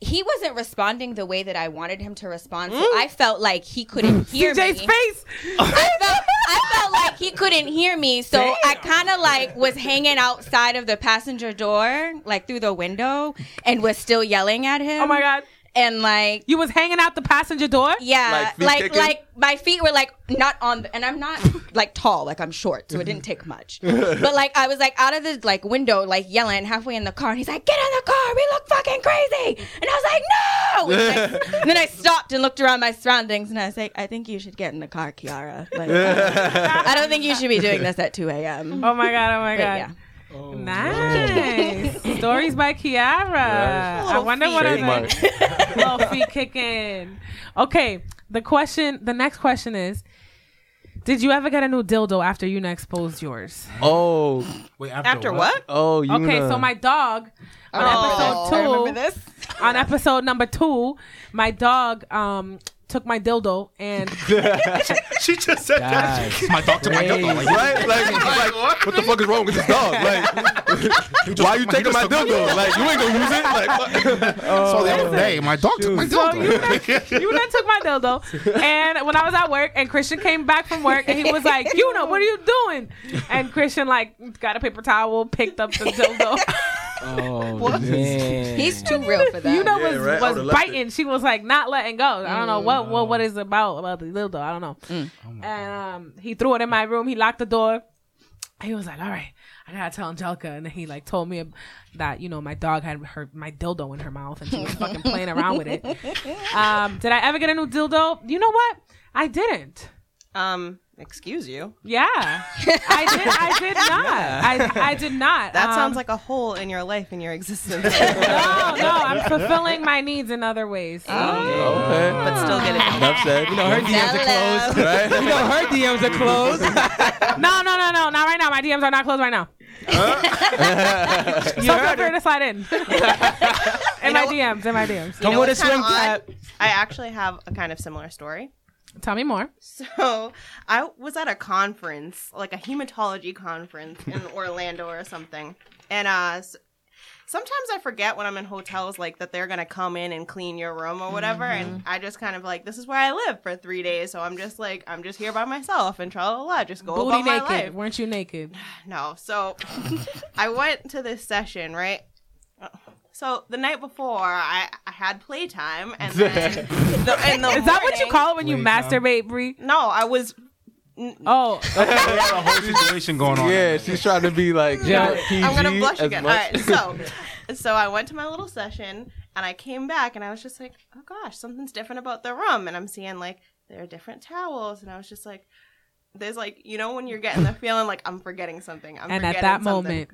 he wasn't responding the way that I wanted him to respond. So mm. I felt like he couldn't <laughs> hear CJ's me. face. I felt, I felt like he couldn't hear me, so I kind of like was hanging outside of the passenger door, like through the window, and was still yelling at him. Oh my god. And like, You was hanging out the passenger door? yeah, Like like kicking? like my feet were like not on, the, and I'm not <laughs> like tall, like I'm short, so it didn't take much. <laughs> but like I was like out of the like window, like yelling halfway in the car, and he's like, "Get in the car, we look fucking crazy," and I was like, "No!" <laughs> And, like, and then I stopped and looked around my surroundings, and I was like, "I think you should get in the car, Kiara. Like, I don't think you should be doing this at 2 a.m." Oh my god, oh my But god. Yeah. Nice. Stories by Kiara. I wonder what Trademark. other <laughs> little feet kicking. Okay, the question, the next question is Did you ever get a new dildo after you exposed yours? Oh, Wait, after, After what? oh, you Okay, know. so my dog on Oh, episode two, I remember this. on episode number two, my dog um took my dildo and <laughs> She just said that. Guys. My dog took my Hey. dildo. Like, Right? Like, <laughs> like, what the fuck is wrong with this dog? Like, <laughs> why you taking my dildo? Like, you ain't gonna use it? Like, what? so the other day, my dog took my So you dildo. you then took my dildo. And when I was at work, and Christian came back from work, and he was like, "You know, what are you doing?" And Christian like got a paper towel, picked up the dildo. Oh man. He's too real for that. you know, Yeah, was right. Was would've biting. She was like not letting go. I don't know what what what is about about the dildo. I don't know. Mm. And um, he threw it in my room. He locked the door. He was like, "All right, I gotta tell Angelica." And then he like told me that you know my dog had her my dildo in her mouth and she was fucking playing around with it. <laughs> Um, did I ever get a new dildo? You know what? I didn't. Um, excuse you. Yeah, I did. I did <laughs> not. I I did not. That Um, sounds like a hole in your life and your existence. <laughs> no, no. I'm fulfilling my needs in other ways. Okay. but still get it. Enough said. You know her DMs are closed. right? <laughs> You know her DMs are closed. No, no, no, no, not right now. My DMs are not closed right now. so feel free to slide in. in my know- DMs, in my DMs. Come know with a what's kinda swim cap. I actually have a kind of similar story. Tell me more. <laughs> So I was at a conference, like a hematology conference in <laughs> Orlando or something, and uh, sometimes I forget when I'm in hotels, like that they're gonna come in and clean your room or whatever, and I just kind of like this is where I live for three days, so I'm just like I'm just here by myself and tra la la, just go Booty about my naked. life. Weren't you naked? <sighs> No, so <laughs> I went to this session, right? So the night before, I, I had playtime, and <laughs> then the, in the Is that what you call it when you Playtime. masturbate, Bry? No, I was Oh, <laughs> There's a whole situation going on. Yeah, she's trying to be like Yeah. PG I'm gonna blush as again. much. All right, so <laughs> so I went to my little session and I came back and I was just like, oh gosh, something's different about the room, and I'm seeing like there are different towels, and I was just like, there's like you know when you're getting the feeling like I'm forgetting something. I'm and at forgetting that something. moment,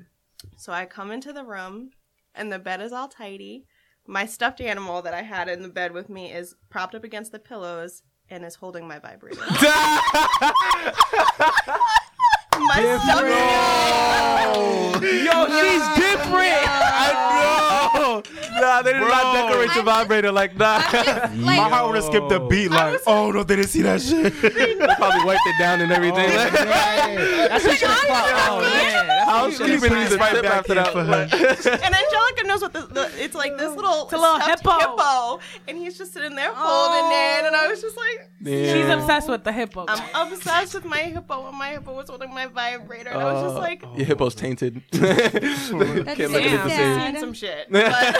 so I come into the room and the bed is all tidy. My stuffed animal that I had in the bed with me is propped up against the pillows and is holding my vibrator. <laughs> my stuffed Yo, she's different. <laughs> I know. Nah, Nah, they did not decorate your vibrator like that. I'm just, <laughs> My heart would have skipped a beat. Like, oh no, they didn't see that <laughs> shit. they probably wiped it down and everything. <laughs> That's what you Oh man, that's How what you sleeping should've needs a right tip back after here that. for her. And Angelica knows what the, the it's like this little It's a little hippo. hippo, and he's just sitting there holding it, and I was just like, She's obsessed with the hippo. I'm obsessed with my hippo, and my hippo was holding my vibrator, and I was just Uh, like, Your hippo's tainted. That's Can't look at it damn. the I've same. seen some shit, but, Damn.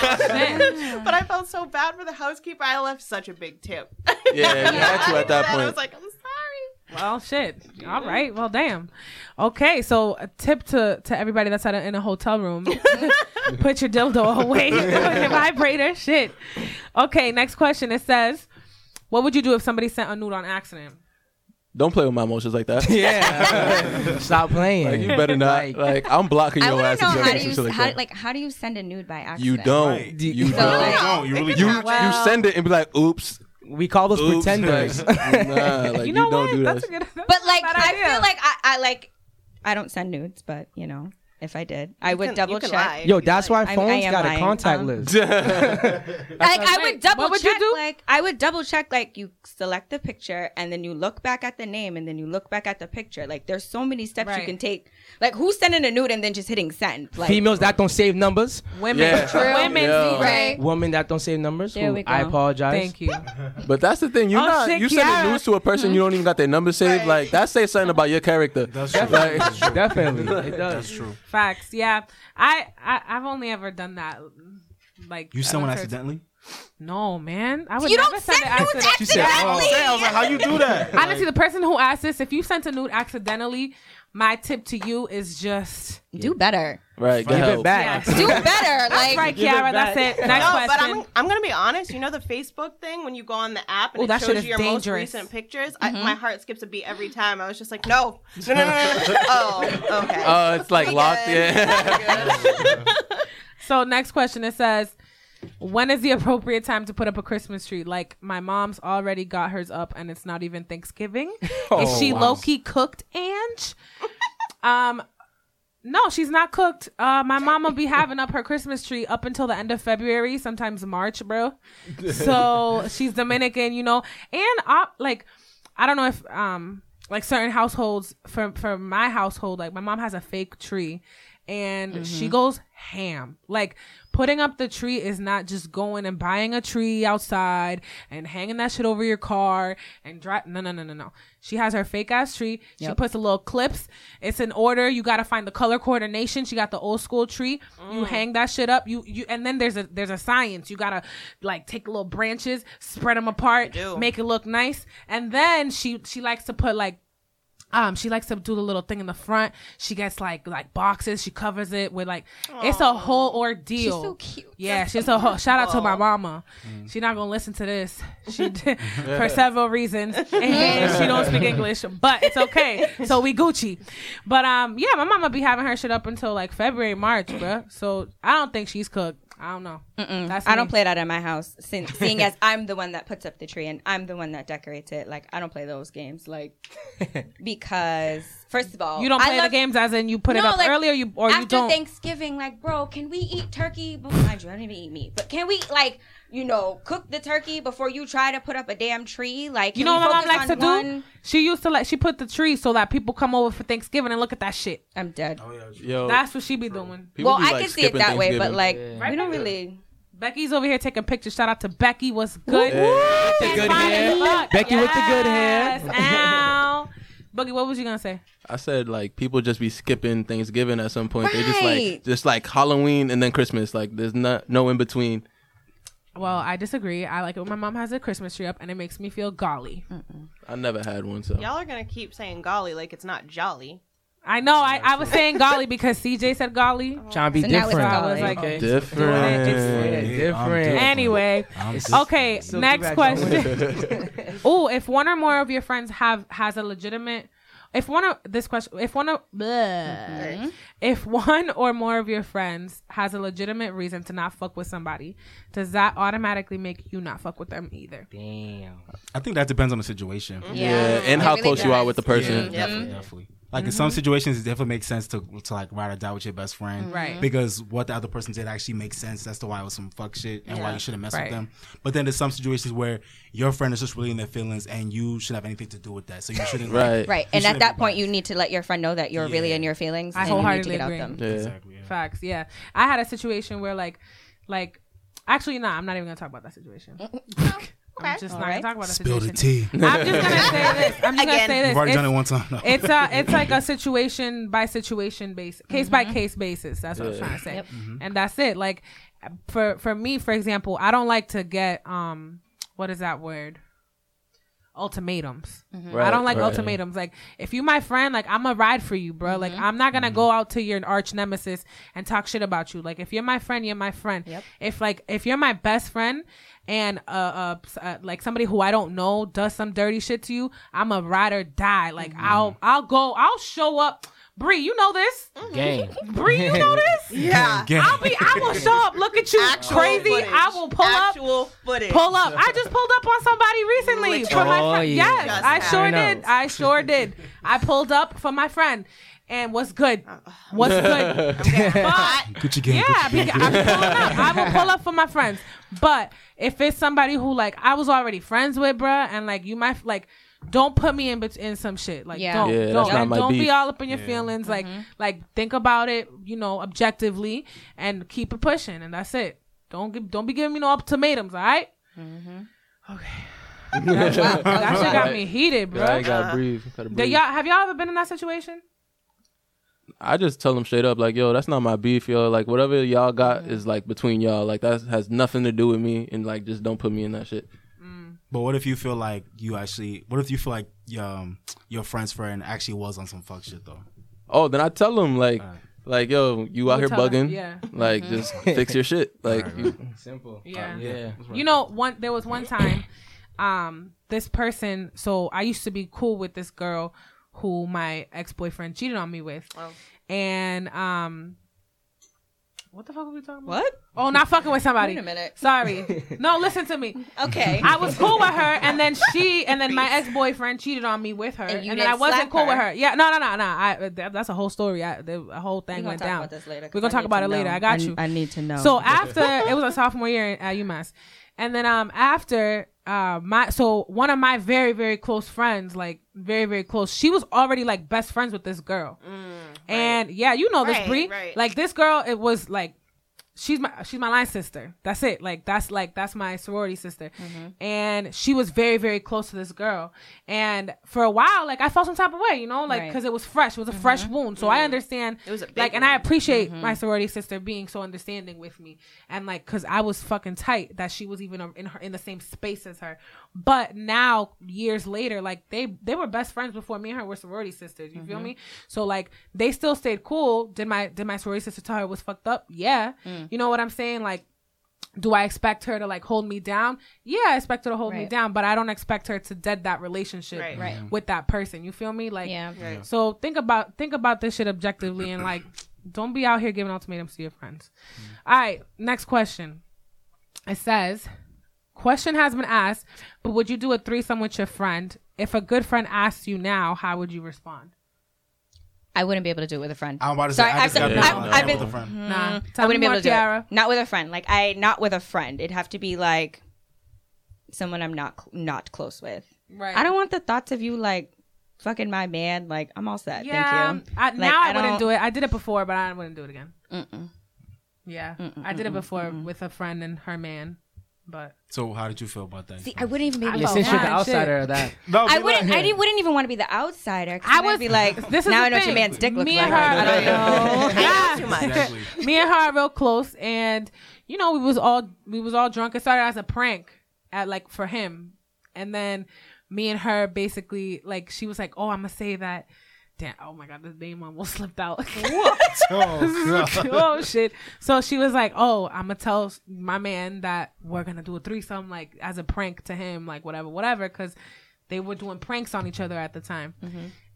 But I felt so bad for the housekeeper. I left such a big tip. Yeah, you had to at that point. I was like, I'm sorry. Well, shit. All right. Well, damn. Okay, so a tip to to everybody that's at a, in a hotel room: <laughs> put your dildo away, with <laughs> your vibrator. Shit. Okay, next question. It says, "What would you do if somebody sent a nude on accident?" Don't play with my emotions like that. <laughs> <laughs> Yeah. Stop playing. Like, you better not. Like- Like, I'm blocking your want ass know how do do you shit like how, like how do you send a nude by accident? You don't. Right. You So, don't. like- No, you really You don't. Well- you send it and be like, oops. we call those Oops. pretenders. <laughs> nah, like you you, don't what? do that's that. a good. that's But like bad I idea. feel like I, I like I don't send nudes, but you know, if I did, I would can- double you can check. lie. Yo, that's why I- I phones am got a lying. contact Um, list. <laughs> Like I would double what would you check. do? Like I would double check. Like you select the picture and then you look back at the name and then you look back at the picture. Like there's so many steps Right. you can take. Like who's sending a nude and then just hitting send? Like Females that don't save numbers. women, Yeah. True. women, Yeah. Right. Women that don't save numbers. There who- we go. I apologize. Thank you. <laughs> But that's the thing. You Oh, not shit, you sending Kiara. news to a person you don't even got their number saved. Right. Like that says something about your character. That's true. Like, Definitely, it does. That's true. Facts. Yeah. I, I I've only ever done that. Like You I someone accidentally? No, man. I would You never don't send send it nudes accident- She said, "Oh, Accidentally. I was like, how you do that? Honestly, the person who asked this, if you sent a nude accidentally, my tip to you is just do better. right, get Give help. it back. Yes. Do <laughs> better. Like right, Give it Kiara. That's it. Next no, question. but I'm, I'm gonna be honest. You know the Facebook thing when you go on the app and Ooh, it shows you your dangerous. most recent pictures. I, mm-hmm. my heart skips a beat every time. I was just like, no, <laughs> no, no, no, no. no. <laughs> oh, okay. Oh, it's like locked. good. Yeah. So next question it says, when is the appropriate time to put up a Christmas tree? Like my mom's already got hers up and it's not even Thanksgiving. <laughs> is Oh, she wow. low key cooked, Ange? um no, she's not cooked. Uh my mom will be having up her Christmas tree up until the end of February, sometimes March, bro. <laughs> So she's Dominican, you know. And uh, like I don't know if um like certain households for for my household, like my mom has a fake tree and she goes ham. Like putting up the tree is not just going and buying a tree outside and hanging that shit over your car and drive. No, no, no, no, no. She has her fake ass tree. She Yep. puts a little clips. It's in order. You got to find the color coordination. She got the old school tree. You mm. hang that shit up. You you and then there's a there's a science. You gotta like take little branches, spread them apart, make it look nice, and then she she likes to put like um, she likes to do the little thing in the front. She gets like like boxes. She covers it with like it's a whole ordeal. She's so cute. Yeah, she's a whole. Shout out to my mama. She's not gonna listen to this. She <laughs> did, for several reasons, and she don't speak English, but it's okay. So we Gucci. But um, yeah, my mama be having her shit up until like February, March, bruh. So I don't think she's cooked. I don't know. That's I don't me. play that at my house, since, seeing as <laughs> I'm the one that puts up the tree and I'm the one that decorates it. Like I don't play those games, like <laughs> because first of all, You don't I play love- the games as in you put it up like, early, or you or after you don't. Thanksgiving, like, bro, can we eat turkey? Before, mind you, I don't even eat meat, but can we like, you know, cook the turkey before you try to put up a damn tree? Like, You know what my mom focus likes to on do? She used to like she put the tree so that people come over for Thanksgiving and look at that shit. I'm dead. Oh, yeah, Yo, That's what she be doing. people well, be, I can see it that way, but like, Yeah. we don't really. Becky's over here taking pictures. Shout out to Becky. What's good? Yeah. The good hair. fuck. Becky with the good hair. Yes. Ow. Boogie, what was you gonna say? I said like people just be skipping Thanksgiving at some point. They just Right. like just like Halloween and then Christmas. Like there's not no in between. Well, I disagree. I like it when my mom has a Christmas tree up and it makes me feel golly. I never had one, so Y'all are gonna keep saying golly like it's not jolly. I know. I, I was saying golly because CJ said golly. Oh. Trying to be So now it's different. golly. I was like, okay. different. It's- Yeah, different. Anyway, okay. So next question. <laughs> oh, if one or more of your friends have has a legitimate, if one of this question, if one of, bleh. Mm-hmm. if one <laughs> or more of your friends has a legitimate reason to not fuck with somebody, does that automatically make you not fuck with them either? Damn. I think that depends on the situation. Yeah, and it how really close you are with the person. Yeah, definitely, definitely. Like in some mm-hmm. situations, it definitely makes sense to to like ride or die with your best friend, Right. Mm-hmm. Because what the other person did actually makes sense as to why it was some fuck shit and why Yeah. you shouldn't mess Right. with them. But then there's some situations where your friend is just really in their feelings and you shouldn't have anything to do with that. So you shouldn't. like- Right. Right. And at that point, you need to let your friend know that you're really in your feelings I and you need to wholeheartedly get out agree. them. Yeah. Exactly. Yeah. Facts. Yeah. I had a situation where like, like, actually, nah. I'm not even gonna talk about that situation. <laughs> I'm just not Alright. gonna talk about that Spill the situation. tea. I'm just gonna say this. I'm just gonna Again. say this. You've already It's- done it one time. No. it's a it's like a situation by situation basis case by case basis that's what I'm trying to say Yep. and that's it like for for me for example i don't like to get um what is that word ultimatums Right, i don't like right. ultimatums like if you my friend like i'm a ride for you bro like i'm not gonna go out to your arch nemesis and talk shit about you like if you're my friend you're my friend Yep. if like if you're my best friend and uh, uh, uh like somebody who I don't know does some dirty shit to you, I'm a ride or die. Like I'll I'll go I'll show up. Bry, you know this. Mm-hmm. Game. Bry, you know <laughs> this. Yeah. Gang. I'll be I will show up. Look at you, Actual crazy. footage. I will pull up. Actual footage. Pull up. I just pulled up on somebody recently for my Oh, friend. yeah. Yes, Just I sure I did. I sure did. I pulled up for my friend. And what's good? What's <laughs> good? But Gucci gang. yeah, Gucci gang. I'm pulling up. I will pull up for my friends. But if it's somebody who like I was already friends with, bruh, and like you might like, don't put me in bet- in some shit. Like Yeah. don't, Yeah, don't, not my don't be all up in your feelings. Like mm-hmm. like think about it, you know, objectively, and keep it pushing, and that's it. Don't give, don't be giving me no ultimatums. All right? Mm-hmm. Okay. that shit got me heated, bro. Yeah, I gotta breathe. Gotta breathe. y'all have y'all ever been in that situation? I just tell them straight up, like, yo, that's not my beef, yo. Like, whatever y'all got mm-hmm. is like between y'all. Like, that has nothing to do with me, and like, just don't put me in that shit. But what if you feel like you actually? What if you feel like um, your friend's friend actually was on some fuck shit though? Oh, then I tell them like, like, yo, you out here tell them, bugging. yeah. Like, just fix your shit. <laughs> Like, you, Simple. Yeah. Yeah. You know, one there was one time, um, this person. So I used to be cool with this girl who my ex boyfriend cheated on me with, Oh. and um, what the fuck were we talking about? What? Oh, not fucking with somebody. Wait a minute. Sorry. <laughs> No, listen to me. Okay. I was cool with her, and then she, and then my ex boyfriend cheated on me with her, And and, then I wasn't slap cool with her? her. Yeah, no, no, no, no. I that, that's a whole story. I, the, a whole thing We're gonna went talk down. about this later. 'cause We're gonna I talk about to it later. I got I- you. I need to know. So after it was a sophomore year at UMass, and then um after uh my so one of my very very close friends, like very very close, she was already like best friends with this girl, and yeah, you know this Right, Bry, right. like this girl, it was like. She's my she's my line sister. That's it. Like that's like that's my sorority sister. Mm-hmm. And she was very very close to this girl. And for a while, like I felt some type of way, you know, like Right. because it was fresh. It was a fresh mm-hmm. wound. So I mm-hmm. understand. It was like, and I wound. appreciate my sorority sister being so understanding with me, and like, cause I was fucking tight that she was even in her in the same space as her. But now, years later, like they they were best friends before me and her were sorority sisters. You feel me? So like they still stayed cool. Did my did my sorority sister tell her it was fucked up? Yeah. Mm. Mm. You know what I'm saying? Like. Do I expect her to like hold me down? Yeah, I expect her to hold me down, but I don't expect her to dead that relationship Right. Right. with that person. You feel me? Like, Yeah. Right. so think about think about this shit objectively and like don't be out here giving ultimatums to your friends. Mm. All right, next question. It says, question has been asked, but would you do a threesome with your friend? If a good friend asks you now, how would you respond? I wouldn't be able to do it with a friend. I'm about to say. Sorry, I just I've- got I've- back I've that been- with a friend. Nah, mm-hmm. I wouldn't me be able more, to do it. Not with a friend. Like I, not with a friend. It'd have to be like someone I'm not cl- not close with. Right. I don't want the thoughts of you like fucking my man. Like I'm all set. Yeah, Thank you. I, Like, now I, I wouldn't don't- do it. I did it before, but I wouldn't do it again. Mm-mm. Yeah, I did it before with a friend and her man, but So how did you feel about that? See, I wouldn't even be able I to. Yeah, since you're the outsider of that. no, I wouldn't. I didn't, wouldn't even want to be the outsider. 'cause I I'd be like, <laughs> This now the I know what thing. your man's dick looks Me like. and her- I don't know. <laughs> Hang out ah. too much. Exactly. <laughs> me and her are real close and you know we was all we was all drunk it started as a prank at like for him and then me and her basically like she was like oh i'm gonna say that damn oh my god the name almost <laughs> slipped out <laughs> Oh, oh shit so she was like oh i'm gonna tell my man that we're gonna do a threesome like as a prank to him like whatever whatever because they were doing pranks on each other at the time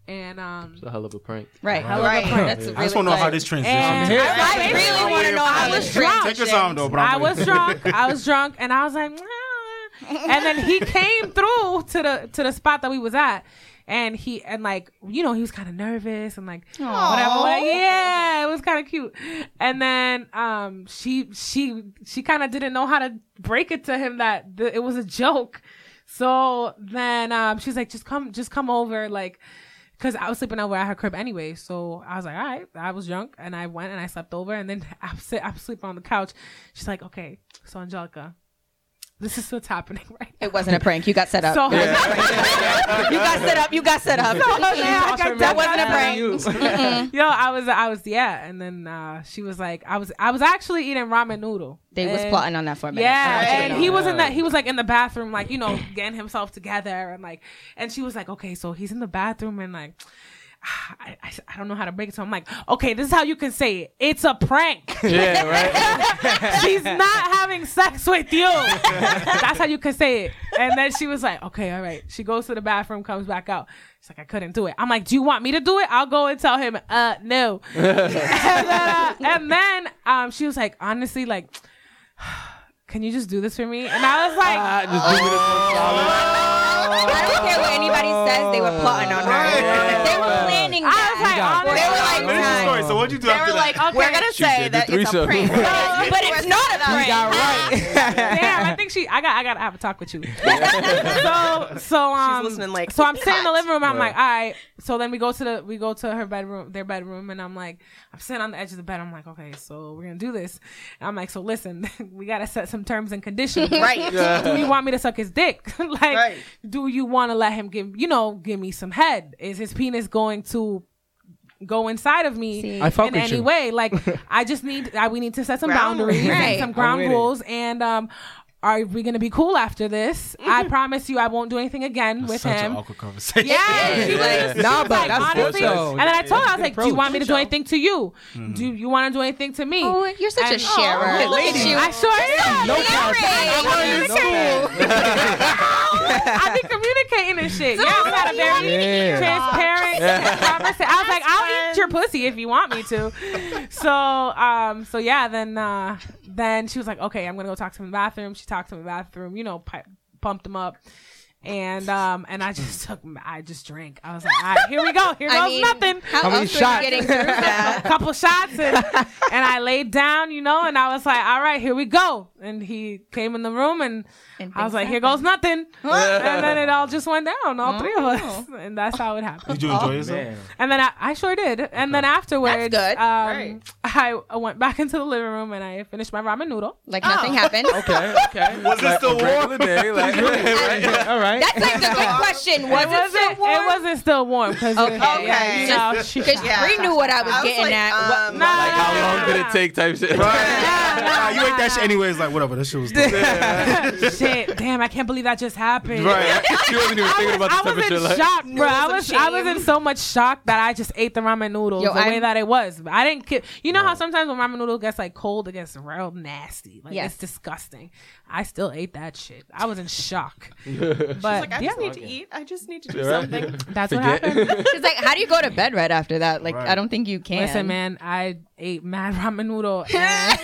and um it's a hell of a prank. Right. Hell of a prank. That's I just want to know how this transition. And- to- I really want to know how I was this drunk. Take your time though, bro. I was drunk. I was <laughs> drunk, and I was like, "Nah." and then he came through to the to the spot that we was at, and he and like you know he was kind of nervous and like Aw. whatever. Like, yeah, it was kind of cute. And then um she she she kind of didn't know how to break it to him that th- it was a joke. So then um she's like, just come just come over like. Cause I was sleeping over at her crib anyway, so I was like, all right. I was drunk, and I went and I slept over, and then <laughs> I'm sit, I'm sleeping on the couch. She's like, okay, so Angelica, this is what's happening right now. It wasn't a prank. You got set up. So <laughs> you got set up. You got set up. yeah, got that wasn't a that. prank. <laughs> Yo, I was, I was, yeah, and then uh, she was like, I was, I was actually eating ramen noodle. They was plotting on that for a minute. Yeah, I want you to and know. he was in that. He was like in the bathroom, like you know, getting himself together, and like, and she was like, okay, so he's in the bathroom, and like. I, I, I don't know how to break it. So I'm like, okay, this is how you can say it. It's a prank. <laughs> Yeah, right. <laughs> She's not having sex with you. That's how you can say it. And then she was like, okay, all right. She goes to the bathroom, comes back out. She's like, I couldn't do it. I'm like, do you want me to do it? I'll go and tell him, uh, no. <laughs> and then, uh, and then um, she was like, honestly, like, <sighs> can you just do this for me? And I was like, Ah, just give me the I don't care what anybody says. They were plotting on her. They were planning I was like, They were like, Finish the story. So what'd you do They after were like, that? we're gonna say that it's a threesome. prank, <laughs> but it's not a prank. got right. <laughs> damn, I think she. I got. I got to have a talk with you. <laughs> so, so um, She's listening like, so I'm sitting in the living room. I'm like, all right. So then we go to the we go to her bedroom, their bedroom, and I'm like, I'm sitting on the edge of the bed. I'm like, okay, so we're gonna do this. And I'm like, so listen, we gotta set some terms and conditions. Right. Do you want me to suck his dick? like, Right. do you want to let him give, you know, give me some head? Is his penis going to go inside of me See. I in any you. way? Like, <laughs> I just need, I, we need to set some Ground boundaries rules. and Right. some ground rules. And um, are we gonna be cool after this? I promise you, I won't do anything again with Such him. an awkward conversation. Yeah, she <laughs> was, Yeah. she Nah, but like, that's honestly, good, though. and then I told her, I was like, "Do you want me to do anything to you? Mm-hmm. Do you want to do anything to me?" Oh, you're such a And- sharer. Oh, Look at you. I sure am. No Sharing. I <laughs> be communicating and shit. Yeah, we had a very Yeah. transparent conversation. I was like, I'll eat your pussy if you want me to. So, um, so yeah, then, uh, then she was like, okay, I'm gonna go talk to him in the bathroom. She talked him in the bathroom, you know, pumped them up. And um and I just <laughs> took I just drank. I was like, all right, here we go. Here <laughs> goes I mean, nothing. How, How many else were shots? getting <laughs> a that? couple shots and, and I laid down, you know, and I was like, all right, here we go. And he came in the room and, And I was things like, here goes nothing. and then it all just went down, all three of us. Oh. And that's how it happened. Did you enjoy yourself? Man. And then I, I sure did. And then afterwards, That's good. Um, Right. I, I went back into the living room and I finished my ramen noodle. Like nothing happened. Okay, okay. Was it still warm? Regular day, like, All right. That's like the good <laughs> question. Was it it, wasn't. still warm? It wasn't still warm because Okay. yeah, you know, she, Because Yeah. Bry knew what I was I was getting like, at. What- um, Nah. like how long did it take? Type shit. Right. <laughs> Nah, you ate that shit anyways. Like whatever. This shit was. Dope. <laughs> shit. Damn, I can't believe that just happened. Right. She wasn't even thinking about I this type of was shit. in Like, shock, bro. I Noodles was of I was shame. in so much shock that I just ate the ramen noodles Yo, the way I'm- that it was. I didn't. Ki- you know how sometimes when ramen noodle gets like cold, it gets real nasty. Like Yes. it's disgusting. I still ate that shit. I was in shock. But Like, I yeah, just need to eat. I just need to do <laughs> something. <laughs> that's what Forget. happened. <laughs> She's like, how do you go to bed right after that? Like, Right. I don't think you can. Listen, man, I ate mad ramen noodle and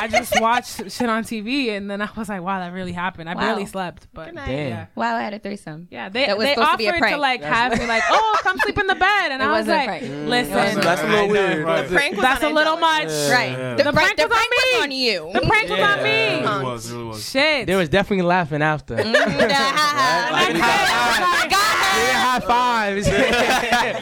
I just watched shit on TV, and then I was like, wow, that really happened. I Wow. barely slept, but Damn. yeah. Wow, I had a threesome. Yeah, they That was they supposed to be a offered to, prank. like have me like, oh, come sleep in the <laughs> bed, and It I was like, prank. listen, That's, that's a little weird. Right. The prank was that's a on little Angelica. much. Right. Yeah. The, The prank, prank the was on prank was me. on you. The prank was on It me. really was. It really was. Shit. There was definitely laughing after. Mm-hmm. <laughs> <laughs> Like, Like, I was like, Yeah,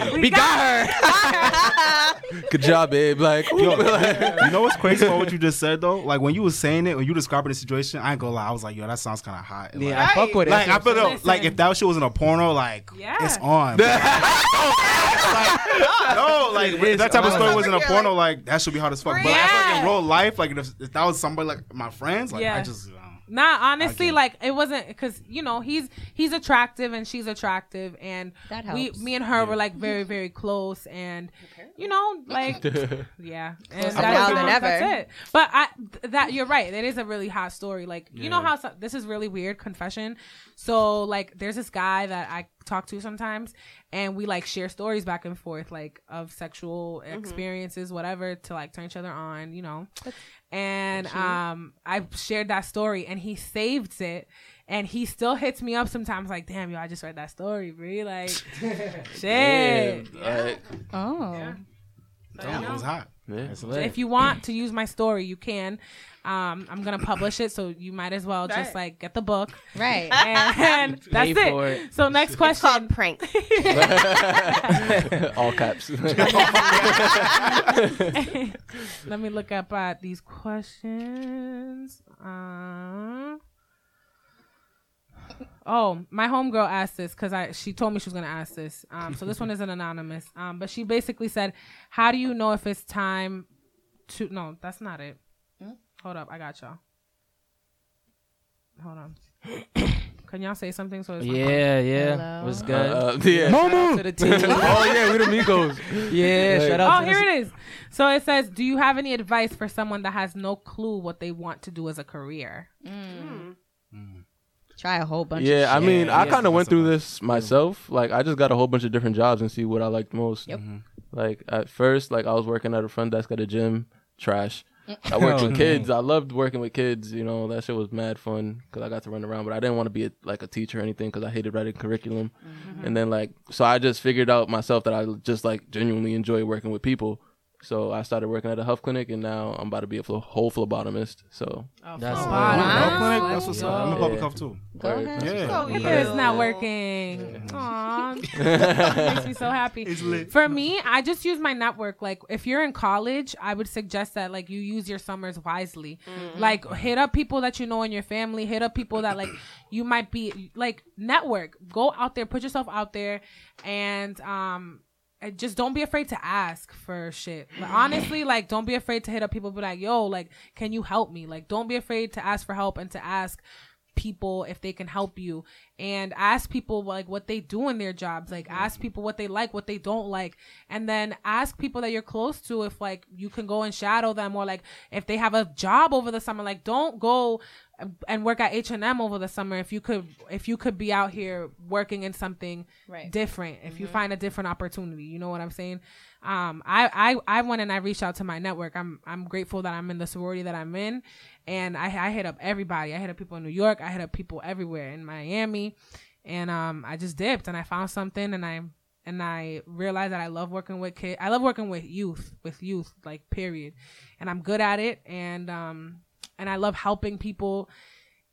high fives. <laughs> <laughs> we got her. <laughs> Good job, babe. Like, Yo, you know what's crazy about what you just said though? Like when you was saying it, when you describing the situation, I ain't gonna lie. I was like, yo, that sounds kind of hot. And, Yeah, I fuck with it. Like, like I feel what I'm though, like if that shit was in a porno, like Yeah. it's on. But, like, no, like if that type of story was in a porno, like that should be hard as fuck. But I feel like in real life, like if, if that was somebody like my friends, like Yeah. I just. Nah, honestly, like it wasn't because you know he's he's attractive and she's attractive, and That we, helps. me and her were like very very close, and you know, like <laughs> yeah, <laughs> and Closer that's, now than that's it. But I th- that you're right, it is a really hot story. Like you know how some, this is really weird confession. So like, there's this guy that I talk to sometimes, and we like share stories back and forth, like of sexual experiences, whatever, to like turn each other on, you know. And um, I shared that story, and he saved it. And he still hits me up sometimes, like, "Damn, yo, I just read that story, bro. Like, <laughs> shit." Like, Oh. Damn, it was hot. yeah. If you want to use my story, you can. Um, I'm gonna publish it, so you might as well just Right. like get the book, Right. <laughs> and <laughs> that's it. it. So next It's question. called prank. <laughs> All caps. Let me look up at these questions. Um, oh, my homegirl asked this because I she told me she was gonna ask this. Um, so this one isn't anonymous. Um, but she basically said, "How do you know if it's time to?" No, that's not it. Hold up, I got y'all. Hold on. Can y'all say something? So it's not- Yeah, yeah. Hello? Was good. Uh, uh yeah. Shout out to the team. <laughs> oh yeah, we the Migos. yeah, shout out Oh, to here the it is. So it says, "Do you have any advice for someone that has no clue what they want to do as a career?" Mm. Mm. Try a whole bunch of Yeah, I mean, Yeah, I kind of went through this myself. Like, I just got a whole bunch of different jobs and see what I liked most. Yep. Mm-hmm. Like at first, like I was working at a front desk at a gym, trash. I worked with kids. I loved working with kids. You know, that shit was mad fun because I got to run around. But I didn't want to be a, like a teacher or anything because I hated writing curriculum. Mm-hmm. And then like, so I just figured out myself that I just like genuinely enjoy working with people. So I started working at a health clinic, and now I'm about to be a flo- whole phlebotomist. So That's Oh, lit. wow. Health clinic, that's what's up. I'm a public Yeah. health too. Go ahead. Yeah. Oh, Look yeah. at not working. Aww. <laughs> makes me so happy. For me, I just use my network. Like, if you're in college, I would suggest that like you use your summers wisely. Like, hit up people that you know in your family. Hit up people that like you might be like network. Go out there, put yourself out there, and um. And just don't be afraid to ask for shit. Like, <clears throat> honestly, like don't be afraid to hit up people. Be like, yo, like, can you help me? Like, don't be afraid to ask for help and to ask people if they can help you and ask people like what they do in their jobs like ask people what they like what they don't like and then ask people that you're close to if like you can go and shadow them or like if they have a job over the summer like don't go and work at H&M over the summer if you could if you could be out here working in something Right. different if you find a different opportunity you know what i'm saying um I, I i went and i reached out to my network i'm i'm grateful that i'm in the sorority that i'm in and i i hit up everybody i hit up people in new york i hit up people everywhere in miami and um i just dipped and i found something and i and I realized that I love working with kids. I love working with youth, with youth, like period. And I'm good at it, and um, and I love helping people,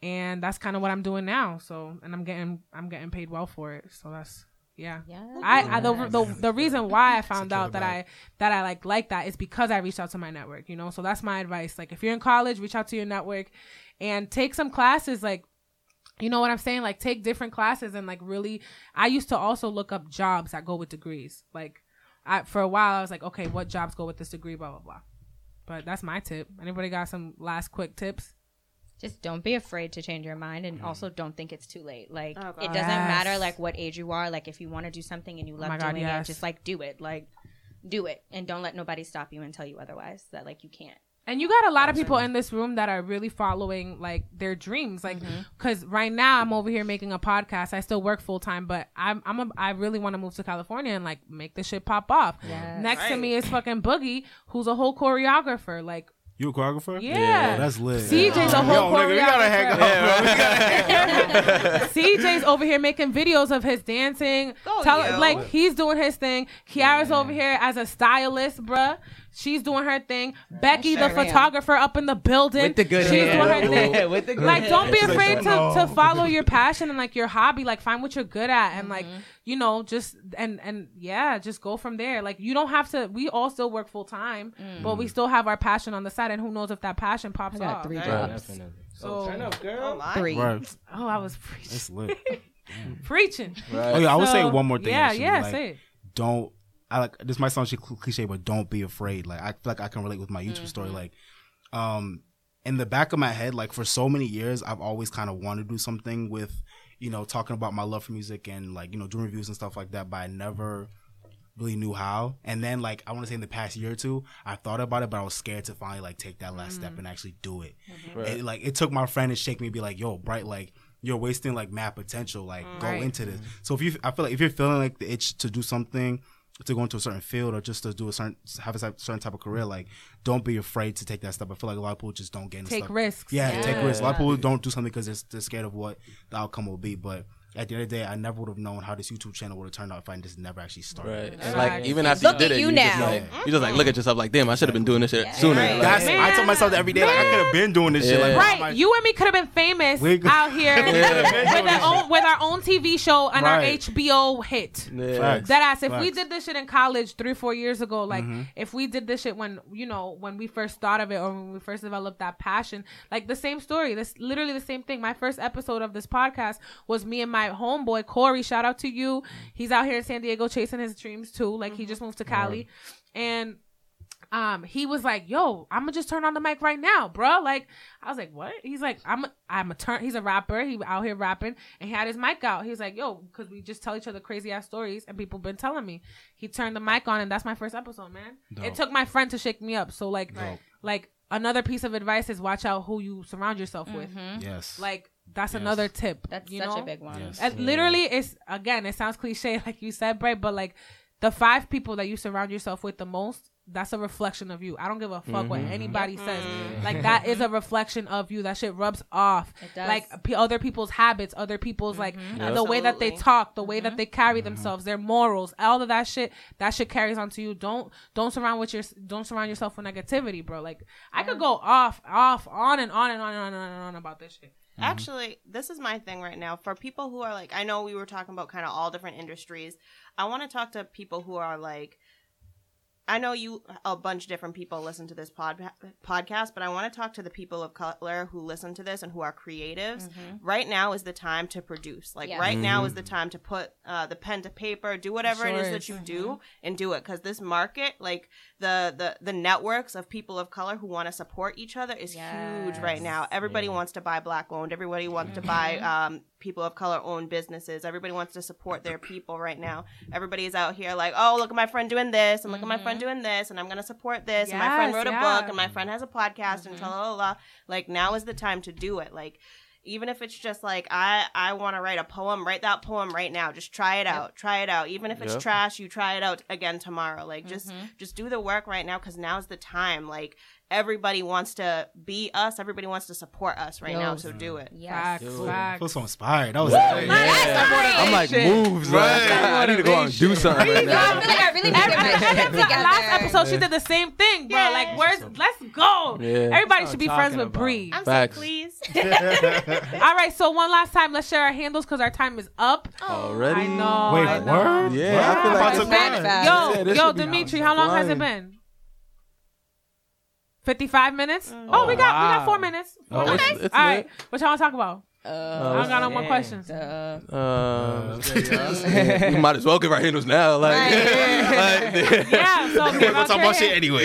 and that's kind of what I'm doing now. So, and I'm getting, I'm getting paid well for it. So that's, yeah. Yeah. I, I the, the the reason why I found out that I that I like like that is because I reached out to my network, you know. So that's my advice. Like if you're in college, reach out to your network and take some classes like you know what I'm saying? Like take different classes and like really I used to also look up jobs that go with degrees. Like I for a while I was like, okay, what jobs go with this degree, blah blah blah. But that's my tip. Anybody got some last quick tips? Just don't be afraid to change your mind and mm-hmm. also don't think it's too late. Like Oh, it doesn't Yes. matter like what age you are. Like if you want to do something and you oh love my God, doing yes. it, just like do it. Like do it and don't let nobody stop you and tell you otherwise that like you can't. And you got a lot of people in this room that are really following like their dreams, like mm-hmm. because right now I'm over here making a podcast. I still work full time, but I'm I'm a, I really want to move to California and like make this shit pop off. Yes. Next to me is fucking Boogie, who's a whole choreographer. Like You a choreographer? yeah, Oh, that's lit. CJ's a whole Yo, nigga, we gotta hang choreographer. up. <laughs> CJ's over here making videos of his dancing. Oh, Tell, yo. like he's doing his thing. Kiara's over here as a stylist, bruh. She's doing her thing. Becky, the sure am. photographer, up in the building. With the good She's hair. doing her thing. With the good Like, don't be afraid to, to follow your passion and like your hobby. Like, find what you're good at, and like, mm-hmm. you know, just and and yeah, just go from there. Like, you don't have to. We all still work full time, mm. but we still have our passion on the side, and who knows if that passion pops I off. three jobs. Definitely. So, Turn up, Oh girl. my. Three. Right. <laughs> oh, I was preaching. That's lit. <laughs> preaching. Oh yeah, I would say one more thing. Yeah, actually. yeah, like, say it. Don't. I like this. Might sound cliche, but don't be afraid. Like I feel like I can relate with my YouTube story. Mm-hmm. Like, um, in the back of my head, like for so many years, I've always kind of wanted to do something with, you know, talking about my love for music and like you know doing reviews and stuff like that. But I never really knew how. And then like I want to say in the past year or two, I thought about it, but I was scared to finally like take that last Mm. step and actually do it. Right. And, like it took my friend to shake me, and be like, "Yo, bright, like." you're wasting like mad potential. Like go Right. into this. So if you, I feel like if you're feeling like the itch to do something, to go into a certain field or just to do a certain have a certain type of career, like don't be afraid to take that step. I feel like a lot of people just don't get into Take stuff. risks. Yeah, take risks. A lot of people don't do something because they're, they're scared of what the outcome will be. But at the end of the day, I never would have known how this YouTube channel would have turned out if I just never actually started. Right. And Right. like even after Look you did it, you you just now. like you just like look at yourself like, damn, I should have been doing this shit sooner. Right. Like, That's Man. I tell myself that every day. Like I could have been doing this shit. Like, Yeah. why am Right, I- you and me could have been famous out here <laughs> Yeah. with, our own, with our own TV show and our HBO hit. yeah. That ass. If we did this shit in college three, four years ago, like Mm-hmm. if we did this shit when you know when we first thought of it or when we first developed that passion, like the same story. This literally the same thing. My first episode of this podcast was me and my homeboy Corey. Shout out to you. He's out here in San Diego chasing his dreams too. Like he just moved to Cali, and um he was like yo i'm gonna just turn on the mic right now bro like i was like what? He's like i'm a, i'm a turn he's a rapper. He out here rapping and he had his mic out. He's like yo because we just tell each other crazy ass stories and people been telling me. He turned the mic on and that's my first episode man. It took my friend to shake me up. So like Dope. like another piece of advice is watch out who you surround yourself with. Yes. like that's Yes. another tip Mm-hmm. That's you such know? a big one. Yes. And literally, it's again, it sounds cliche, <laughs> like you said, Bright, but like the five people that you surround yourself with the most, that's a reflection of you. I don't give a fuck what mm-hmm. anybody says. Mm. Like that is a reflection of you. That shit rubs off. It does. Like p- other people's habits, other people's like mm-hmm. the way that they talk, the way that mm-hmm. they carry themselves, their morals, all of that shit. That shit carries onto you. Don't don't surround with your don't surround yourself with negativity, bro. Like I could go off, off, on and on and on and on and on, and on about this shit. Mm-hmm. Actually, this is my thing right now. For people who are like, I know we were talking about kind of all different industries. I want to talk to people who are like, I know you, a bunch of different people listen to this pod, podcast, but I want to talk to the people of color who listen to this and who are creatives. Right now is the time to produce. Like, Yeah. right now is the time to put uh, the pen to paper, do whatever it Sure is is. that you do, and do it. Because this market, like the the the networks of people of color who want to support each other, is huge right now. Everybody wants to buy black owned. Everybody wants to buy um, people of color owned businesses. Everybody wants to support their <clears throat> people right now. Everybody is out here like, oh, look at my friend doing this, and look at my friend mm-hmm. doing this, and I'm gonna support this. and my friend Yes, wrote a book, and my friend has a podcast, and mm-hmm. la la la. Like now is the time to do it. Like even if it's just like I I want to write a poem, write that poem right now. Just try it out. Try it out. Even if it's Yep. trash, you try it out again tomorrow. Like just mm-hmm. just do the work right now cuz now's the time. Like everybody wants to be us. Everybody wants to support us right now, so do it. Yes. Facts, I facts. feel so inspired. That was I'm like moves. Like, I need to go out and do something right I feel like I really need to get my And shit then together. last episode, she did the same thing, bro. Yeah. Like, where's? Let's go. Yeah. Everybody should be friends talking with. Bry. I'm Facts. so pleased. <laughs> All right, so one last time, let's share our handles because our time is up. Already? I know. Wait, I know. word? Yeah, Word? I feel I'm like about it's to mad cry. fast. Yo, yo, Dimitri, how long has it been? Fifty-five minutes. Mm. Oh, we got we got oh, four minutes. Oh, Four it's- minutes. it's All right, lit. what y'all want to talk about? Uh, I don't got no more damn. questions. uh, <laughs> Uh, we might as well give our handles now. Like, Right. <laughs> like, <laughs> Yeah, so give We'll out talk about shit hand- anyway.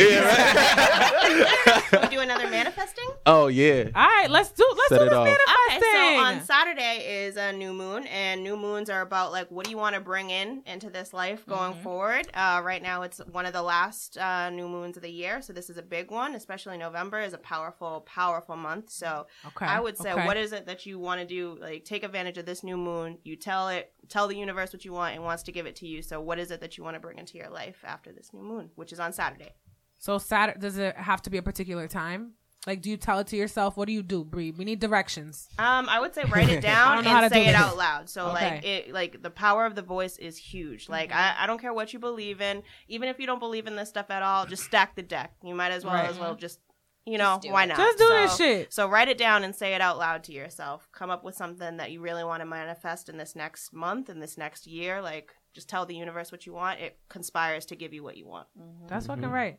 we do another manifesting? oh yeah. All right, let's do let's Set do it this off. manifesting. Okay, so on Saturday is a new moon, and new moons are about like what do you want to bring in into this life going forward. Uh, right now, it's one of the last uh, new moons of the year, so this is a big one. Especially November is a powerful, powerful month. So Okay, I would say, okay. what is it that you want to do? Like, take advantage of this new moon. You tell it, tell the universe what you want, and wants to give it to you. So, what is it that you want to bring into your life after this new moon, which is on Saturday? So Saturday, does it have to be a particular time? Like, do you tell it to yourself? What do you do, Bry? We need directions. Um, I would say write it <laughs> down don't know how and say do it out loud. So like it, like the power of the voice is huge. Like I, I don't care what you believe in, even if you don't believe in this stuff at all, just stack the deck. You might as well Right. as well just you know do why it. not? Just do so, this shit. So write it down and say it out loud to yourself. Come up with something that you really want to manifest in this next month, in this next year. Like just tell the universe what you want. It conspires to give you what you want. That's fucking right.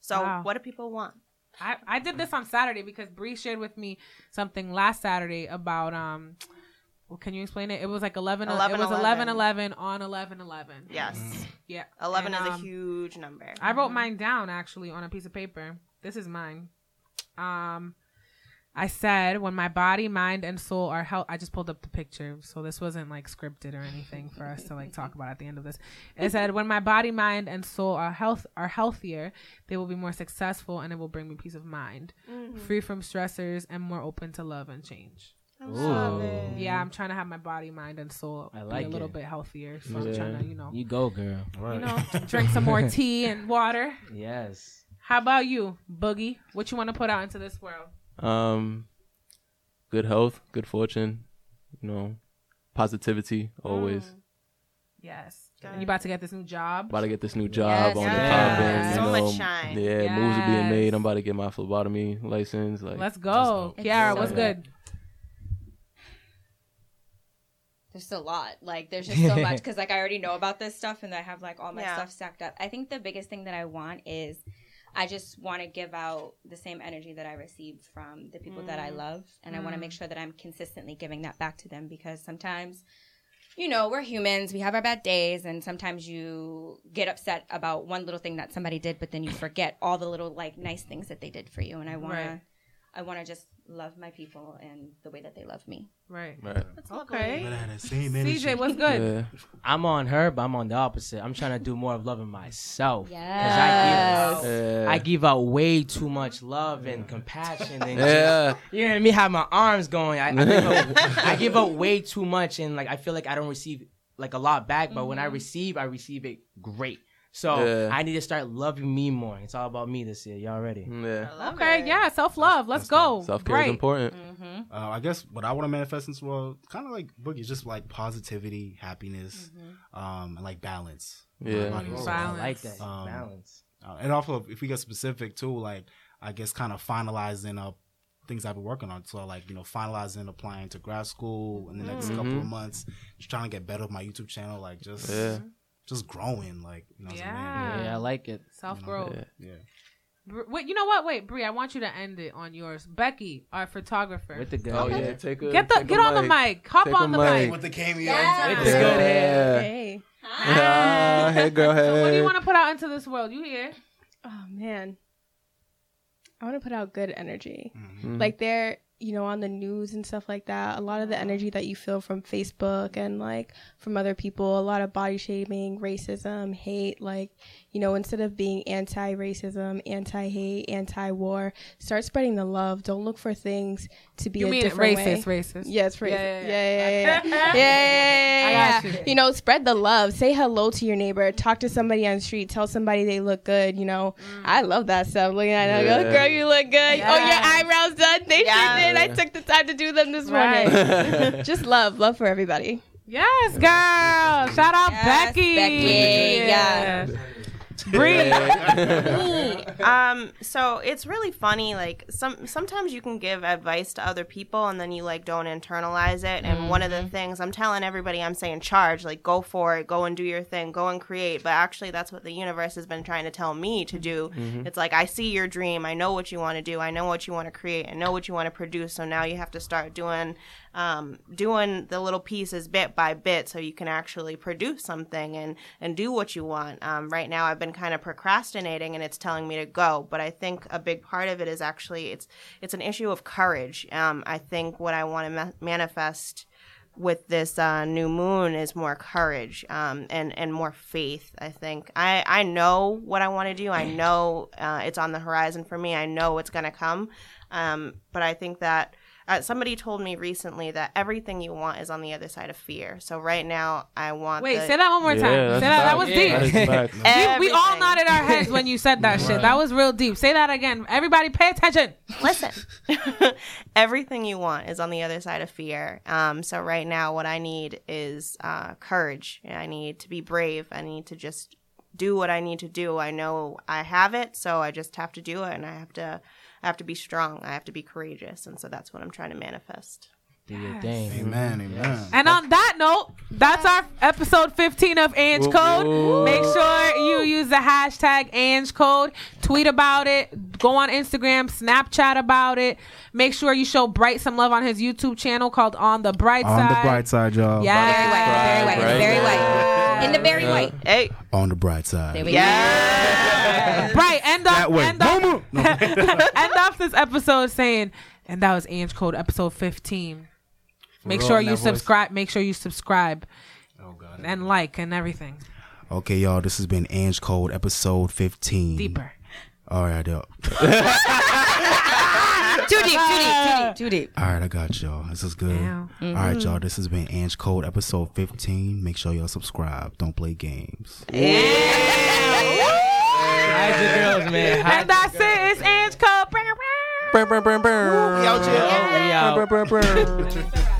So Wow. what do people want? I, I did this on Saturday because Bry shared with me something last Saturday about um. Well, can you explain it? It was like 11, 11, it was 11. 11 11 on 11 11. Yes, Yeah. eleven And, is a um, huge number. I wrote mine down actually on a piece of paper. This is mine. Um, I said when my body, mind, and soul are health. I just pulled up the picture, so this wasn't like scripted or anything for us to like talk about at the end of this. It said when my body, mind, and soul are health are healthier, they will be more successful, and it will bring me peace of mind, free from stressors, and more open to love and change. Ooh. Yeah, I'm trying to have my body, mind, and soul I be like a little it. bit healthier. So I'm trying to, you know, You go, girl. you know, <laughs> drink some more <laughs> tea and water. Yes. How about you, Boogie? What you want to put out into this world? Um, good health, good fortune, you know, positivity always. Mm. Yes. Good. And you about to get this new job? About to get this new job Yes, on the yes. end. You So much shine. Yeah, moves are being made. I'm about to get my phlebotomy license. Like, Let's go. It's Kiara, so what's good. good? There's a lot. Like there's just so much <laughs> because like I already know about this stuff and I have like all my Yeah. stuff stacked up. I think the biggest thing that I want is I just want to give out the same energy that I received from the people that I mm. love and I want to make mm. sure that I'm consistently giving that back to them because sometimes you know, we're humans. We have our bad days, and sometimes you get upset about one little thing that somebody did, but then you forget all the little like nice things that they did for you. And I wanna, Right. I wanna just love my people and the way that they love me. Right. right. That's Okay. Same CJ, what's good? Yeah. I'm on her, but I'm on the opposite. I'm trying to do more of loving myself. Yes. I give Yeah. out, I give out way too much love and compassion and yeah. You know what I mean? Have my arms going. I, I, give out, <laughs> I give out way too much, and like I feel like I don't receive like a lot back. But when I mm-hmm. receive, I receive it great. So Yeah. I need to start loving me more. It's all about me this year. Y'all ready? Yeah. Okay, it. yeah, self love. Let's Let's go. go. Self care is Right. important. Uh, I guess what I want to manifest in this world, kind of like Boogie, is just like positivity, happiness, um, and like balance. Yeah. Body and. Balance. I like that Um, balance. Uh, and also, if we get specific too, like I guess kind of finalizing up things I've been working on. So like you know, finalizing applying to grad school in the next Mhm. couple of months, just trying to get better with my YouTube channel, like just Yeah. Just growing, like you know, as a man. Yeah. Yeah, I like it. Self growth. Yeah. Yeah. Wait, you know what? Wait, Bry, I want you to end it on yours. Becky, our photographer. With the good. Oh hair. yeah. Take a get the take a get on the mic. Hop Take on the mic. mic. With the cameo. Yeah. With the good hair. Hey. Ah, hey girl, hey. So what do you want to put out into this world? You here? Oh man. I want to put out good energy. Mhm. Like they're, you know, on the news and stuff like that. A lot of the energy that you feel from Facebook and like from other people, a lot of body shaming, racism, hate, like, you know, instead of being anti-racism, anti-hate, anti-war, start spreading the love. Don't look for things to be You a mean different racist? way. Racist? Yes, racist. Yeah, Yeah, yeah, <laughs> yeah, yeah. yeah, yeah, yeah, yeah, I yeah, got you. You know, spread the love. Say hello to your neighbor. Talk to somebody on the street. Tell somebody they look good. You know, Mm. I love that stuff. Looking at it, Yeah. oh, girl, you look good. Oh, your eyebrows done. They Yeah. sure did. I took the time to do them this Right. morning. <laughs> Just love, love for everybody. Yes, girl. Shout out Yes, Becky. Becky. Yeah. Bry. Me. um so it's really funny like some sometimes you can give advice to other people and then you like don't internalize it. And one of the things i'm telling everybody i'm saying charge like go for it go and do your thing go and create. But actually that's what the universe has been trying to tell me to do. It's like i see your dream. I know what you want to do. I know what you want to create. I know what you want to produce. So now you have to start doing um, doing the little pieces bit by bit so you can actually produce something and and do what you want um, right now i've been kind of procrastinating and it's telling me to go but i think a big part of it is actually it's it's an issue of courage um, i think what i want to ma- manifest with this uh, new moon is more courage um, and and more faith. I think I I know what I want to do. I know uh, it's on the horizon for me. I know it's gonna come. Um, but I think that uh, somebody told me recently that everything you want is on the other side of fear. So right now I want. Wait, the- say that one more time. that's Say that. That was Yeah. deep. That is <laughs> facts. We, we all nodded our heads when you said that <laughs> shit. That was real deep. Say that again. Everybody pay attention. listen <laughs> everything you want is on the other side of fear um, so right now what i need is uh, courage i need to be brave i need to just do what i need to do i know i have it so i just have to do it and i have to i have to be strong i have to be courageous and so that's what i'm trying to manifest Do your thing. Amen. Amen. And on that note, that's our episode 15 of Ang Code. Make sure you use the hashtag Ang Code. Tweet about it. Go on Instagram, Snapchat about it. Make sure you show Bright some love on his YouTube channel called On the Bright Side. On Side. the bright side, y'all. Yeah. Very white, very white, Right. very white. In the very white. hey On the bright side. There we yeah Bright, end up, That way. end up, Boom, boom. No. End <laughs> off this episode saying, and that was Ang Code episode 15. Make real, sure you that voice? subscribe. Make sure you subscribe Oh God. and like and everything. Okay, y'all. This has been Ang Code episode 15. Deeper. All right, yo. <laughs> Too deep. deep, too deep, too deep, too deep. All right, I got y'all. This is good. Yeah. All right, mm-hmm. y'all. This has been Ang Code episode 15. Make sure y'all subscribe. Don't play games. Yeah. Hide your girls, man. Hide And that's it. It's Ange Cole. Brr, brr, brr, brr. your- we out. Brr, brr, brr.